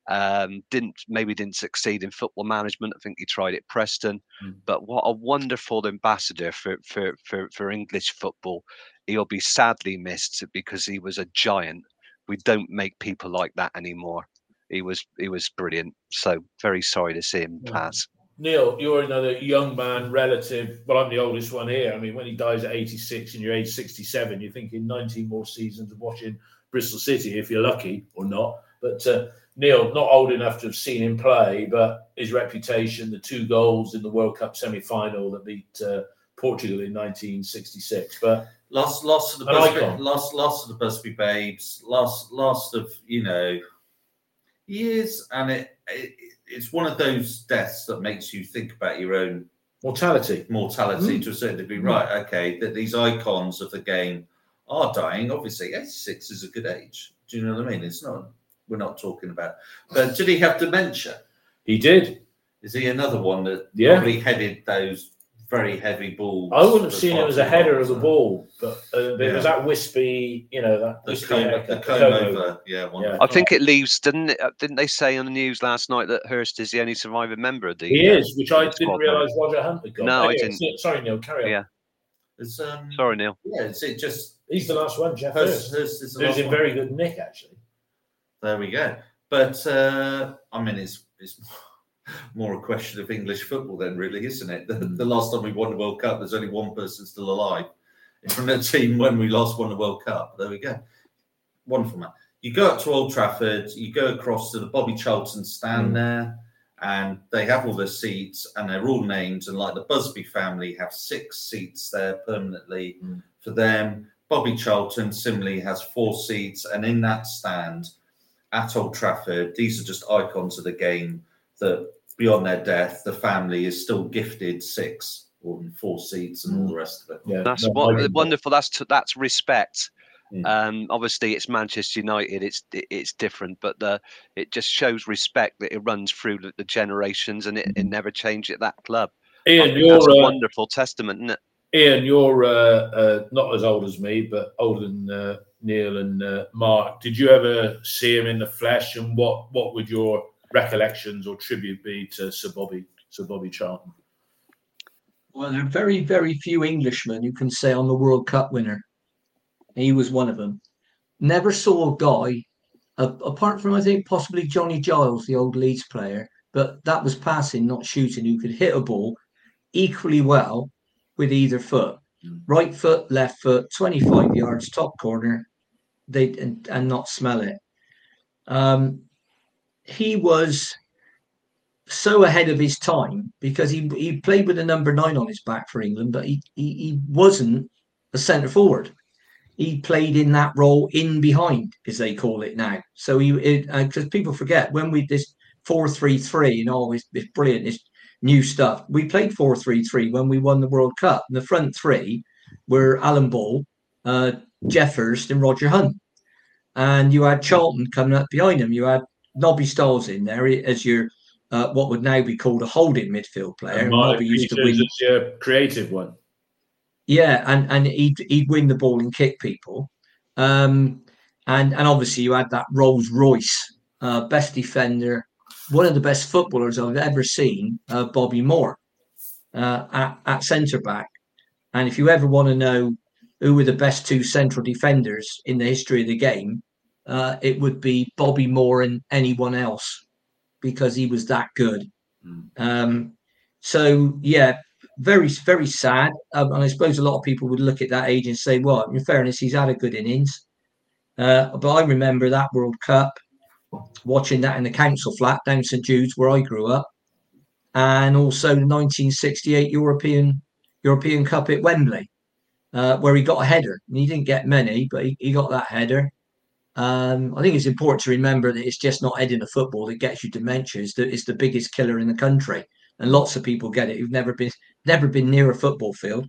um, didn't maybe didn't succeed in football management. I think he tried at Preston, mm. but what a wonderful ambassador for, for for for English football. He'll be sadly missed because he was a giant. We don't make people like that anymore. He was he was brilliant. So very sorry to see him yeah. pass. Neil, you're another young man relative. Well, I'm the oldest one here. I mean, when he dies at 86 and you're age 67, you're thinking 19 more seasons of watching Bristol City if you're lucky or not. But uh, Neil, not old enough to have seen him play, but his reputation, the two goals in the World Cup semi-final that beat uh, Portugal in 1966. But lost, lost of the Busby, lost, lost of the Busby Babes, lost, lost of you know years, and it, it it's one of those deaths that makes you think about your own mortality, mortality mm. to a certain degree. Mm. Right? Okay, that these icons of the game are dying. Obviously, 86 is a good age. Do you know what I mean? It's not we're not talking about. But did he have dementia? He did. Is he another one that yeah. probably headed those very heavy balls? I wouldn't have seen it as a header of the ball, but uh, yeah. it was that wispy, you know, that the comb, the comb over. Yeah, yeah, I think it leaves. Didn't it, uh, didn't they say on the news last night that Hurst is the only surviving member of the? He uh, is, which I didn't realise Roger Hunt had got. No, anyway, I didn't. Sorry, Neil. Carry on. Yeah. It's, um, Sorry, Neil. Yeah, it's it just. He's the last one, Geoff. Hurst. Hurst, Hurst is the Who's in one. very good nick, actually. There we go. But uh, I mean, it's it's <laughs> more a question of English football, then, really, isn't it? The, the, last time we won the World Cup, there's only one person still alive from the team when we last won the World Cup. There we go. Wonderful, man. You go up to Old Trafford, you go across to the Bobby Charlton stand mm. there, and they have all their seats, and they're all named. And like the Busby family have six seats there permanently mm. for them. Bobby Charlton similarly has four seats, and in that stand at Old Trafford. These are just icons of the game that beyond their death, the family is still gifted six or four seats and all the rest of it. Yeah, that's no, what, wonderful. That's that's respect. Mm. Um, obviously, it's Manchester United. It's it's different, but the it just shows respect that it runs through the, the generations, and it, it never changed at that club. Ian, you're that's a uh, wonderful testament, isn't it? Ian, you're uh, uh, not as old as me, but older than uh, Neil and uh, Mark. Did you ever see him in the flesh, and what what would your recollections or tribute be to Sir Bobby Sir Bobby Charlton? Well, there are very very few Englishmen who can say I'm a World Cup winner. He was one of them. Never saw a guy, uh, apart from I think possibly Johnny Giles, the old Leeds player, but that was passing, not shooting, who could hit a ball equally well with either foot. Hmm. Right foot, left foot, 25 yards, top corner, they and, and not smell it. Um, he was so ahead of his time because he he played with a number nine on his back for England, but he he, he wasn't a centre forward. He played in that role in behind, as they call it now. So he because uh, people forget when we this four three three and all this, this brilliant this new stuff. We played four three three when we won the World Cup. And the front three were Alan Ball, uh, Geoff Hurst, and Roger Hunt. And you had Charlton coming up behind him. You had Nobby Stiles in there as your uh, what would now be called a holding midfield player. Nobby used to win. Your creative one. Yeah, and and he'd he'd win the ball and kick people. Um, and and obviously you had that Rolls Royce, uh, best defender, one of the best footballers I've ever seen, uh, Bobby Moore, uh, at, at centre back. And if you ever want to know who were the best two central defenders in the history of the game, uh, it would be Bobby Moore and anyone else because he was that good. Mm. Um, so yeah, very very sad. Um, and I suppose a lot of people would look at that age and say, "Well, in fairness, he's had a good innings." Uh, but I remember that World Cup, watching that in the council flat down St Jude's where I grew up, and also the 1968 European European Cup at Wembley, uh, where he got a header. And he didn't get many, but he, he got that header. Um, I think it's important to remember that it's just not heading a football that gets you dementia. It's the, it's the biggest killer in the country, and lots of people get it who've never been never been near a football field.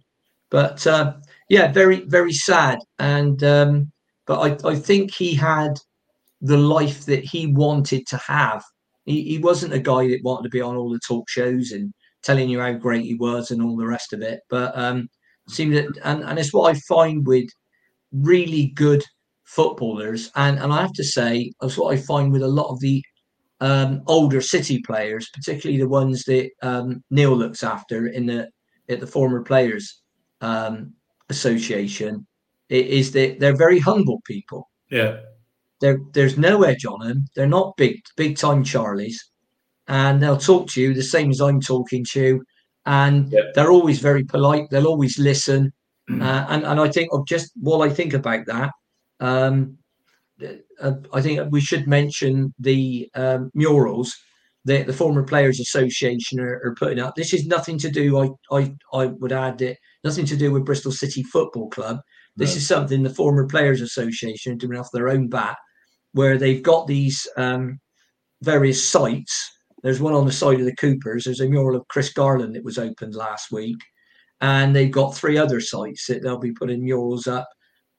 But uh, yeah, very very sad. And um, but I, I think he had the life that he wanted to have. He, he wasn't a guy that wanted to be on all the talk shows and telling you how great he was and all the rest of it. But um, seemed that, and, and it's what I find with really good footballers, and and I have to say, that's what I find with a lot of the um, older City players, particularly the ones that um, Neil looks after in the at the former players um, association, is that they're very humble people. Yeah. There, there's no edge on them. They're not big, big time Charlies, and they'll talk to you the same as I'm talking to you, and yeah. they're always very polite. They'll always listen, mm-hmm. uh, and and I think of just while I think about that um, uh, I think we should mention the um, murals that the former players association are, are, putting up. This is nothing to do. I, I I would add that nothing to do with Bristol City Football Club. This no. is something the former players association are doing off their own bat, where they've got these um, various sites. There's one on the side of the Coopers. There's a mural of Chris Garland that was opened last week, and they've got three other sites that they'll be putting murals up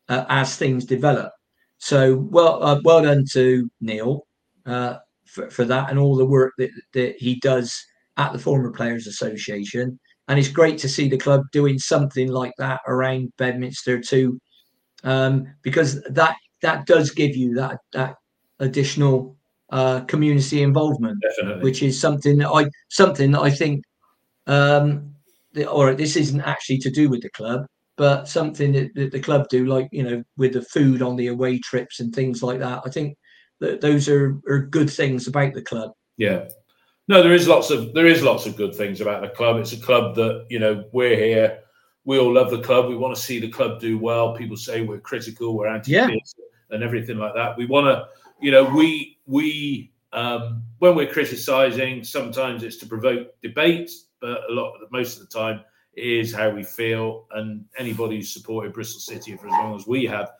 uh, as things develop. So well, uh, well done to Neil uh, for, for that and all the work that, that he does at the Former Players Association. And it's great to see the club doing something like that around Bedminster too, um, because that that does give you that that additional uh, community involvement, Definitely. which is something that I something that I think, um, or this isn't actually to do with the club, but something that, that, the club do, like you know, with the food on the away trips and things like that. I think that those are are good things about the club. Yeah. No, there is lots of there is lots of good things about the club. It's a club that you know we're here. We all love the club. We want to see the club do well. People say we're critical, we're anti, yeah. and everything like that. We want to, you know, we we um, when we're criticising, sometimes it's to provoke debate, but a lot, most of the time, is how we feel. And anybody who's supported Bristol City for as long as we have,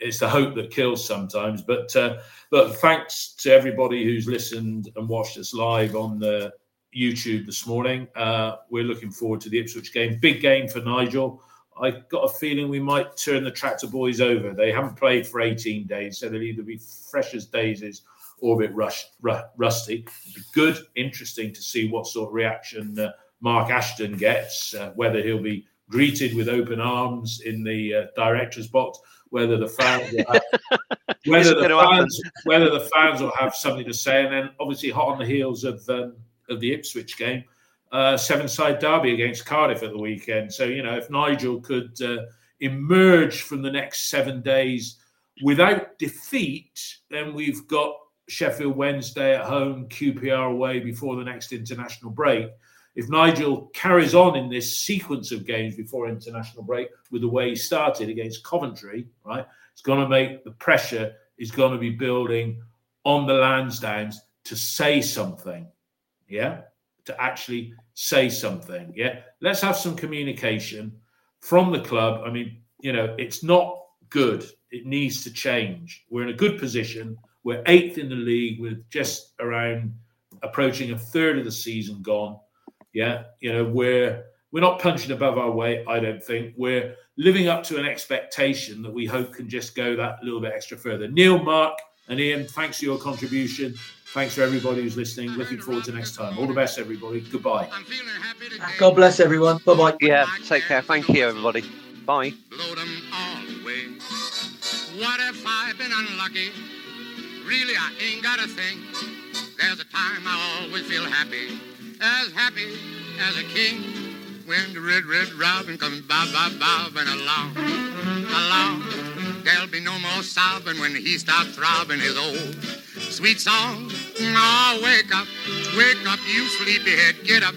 it's the hope that kills sometimes. But uh, but thanks to everybody who's listened and watched us live on the YouTube this morning. Uh, we're looking forward to the Ipswich game. Big game for Nigel. I got a feeling we might turn the Tractor Boys over. They haven't played for 18 days, so they'll either be fresh as daisies or a bit rusty. It'd be good, interesting to see what sort of reaction uh, Mark Ashton gets, uh, whether he'll be greeted with open arms in the uh, director's box, whether the fans will have, <laughs> whether the fans whether the fans will have something to say, and then obviously hot on the heels of um, of the Ipswich game, uh, Severnside derby against Cardiff at the weekend. So you know if Nigel could uh, emerge from the next seven days without defeat, then we've got Sheffield Wednesday at home, QPR away before the next international break if Nigel carries on in this sequence of games before international break with the way he started against Coventry, right, it's going to make the pressure is going to be building on the Lansdowns to say something. Yeah. to actually say something. Yeah, let's have some communication from the club. I mean, you know, it's not good. It needs to change. We're in a good position. We're eighth in the league with just around approaching a third of the season gone. Yeah, you know, we're we're not punching above our weight, I don't think. We're living up to an expectation that we hope can just go that little bit extra further. Neil, Mark, and Ian, thanks for your contribution. Thanks for everybody who's listening. Looking forward to next time. All the best, everybody. Goodbye. Ah, God bless everyone. Bye bye. Yeah, take care. Thank you, everybody. Bye. blow them all away. What if I've been unlucky? Really, I ain't got a thing. There's a time I always feel happy, as happy as a king. When the red, red robin comes bob, bob, bobbing along, along. There'll be no more sobbing when he starts throbbing his old sweet song. Oh, wake up, wake up, you sleepyhead, get up,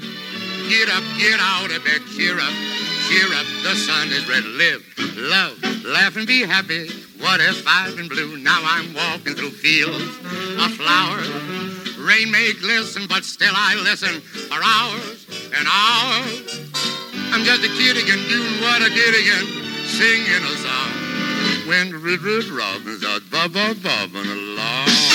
get up, get out of bed, cheer up, cheer up, the sun is red, live, love, laugh and be happy. What if I've been blue? Now I'm walking through fields of flowers. Rain may glisten, but still I listen for hours and hours. I'm just a kid again, doing what I did again, singing a song. When red, red robins bob, bob, bobbing along.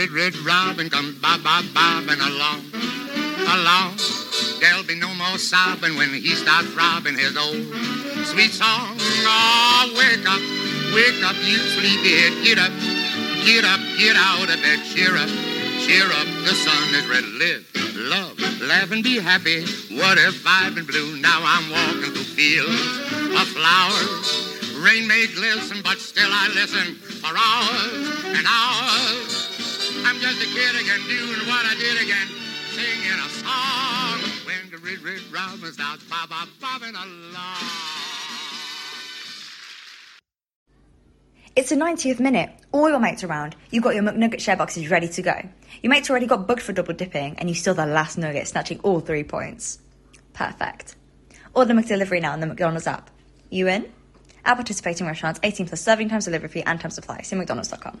Red, red robin come bob, bob, bobbing along, along. There'll be no more sobbing when he starts robbing his old sweet song. Oh, wake up, wake up, you sleepyhead, get up, get up, get out of bed, cheer up, cheer up, the sun is red, live, love, laugh and be happy. What if I've been blue? Now I'm walking through fields of flowers. Rain may glisten, but still I listen for hours and hours. I'm just a kid again, doing what I did again, singing a song. When the red, red robin starts bob, bob, bobbing along. It's the 90th minute. All your mates around. You've got your McNugget share boxes ready to go. Your mates already got booked for double dipping, and you still the last nugget, snatching all three points. Perfect. Order McDelivery now on the McDonald's app. You in? At participating restaurants, 18 plus serving times, delivery fee, and time supply. See McDonald's.com.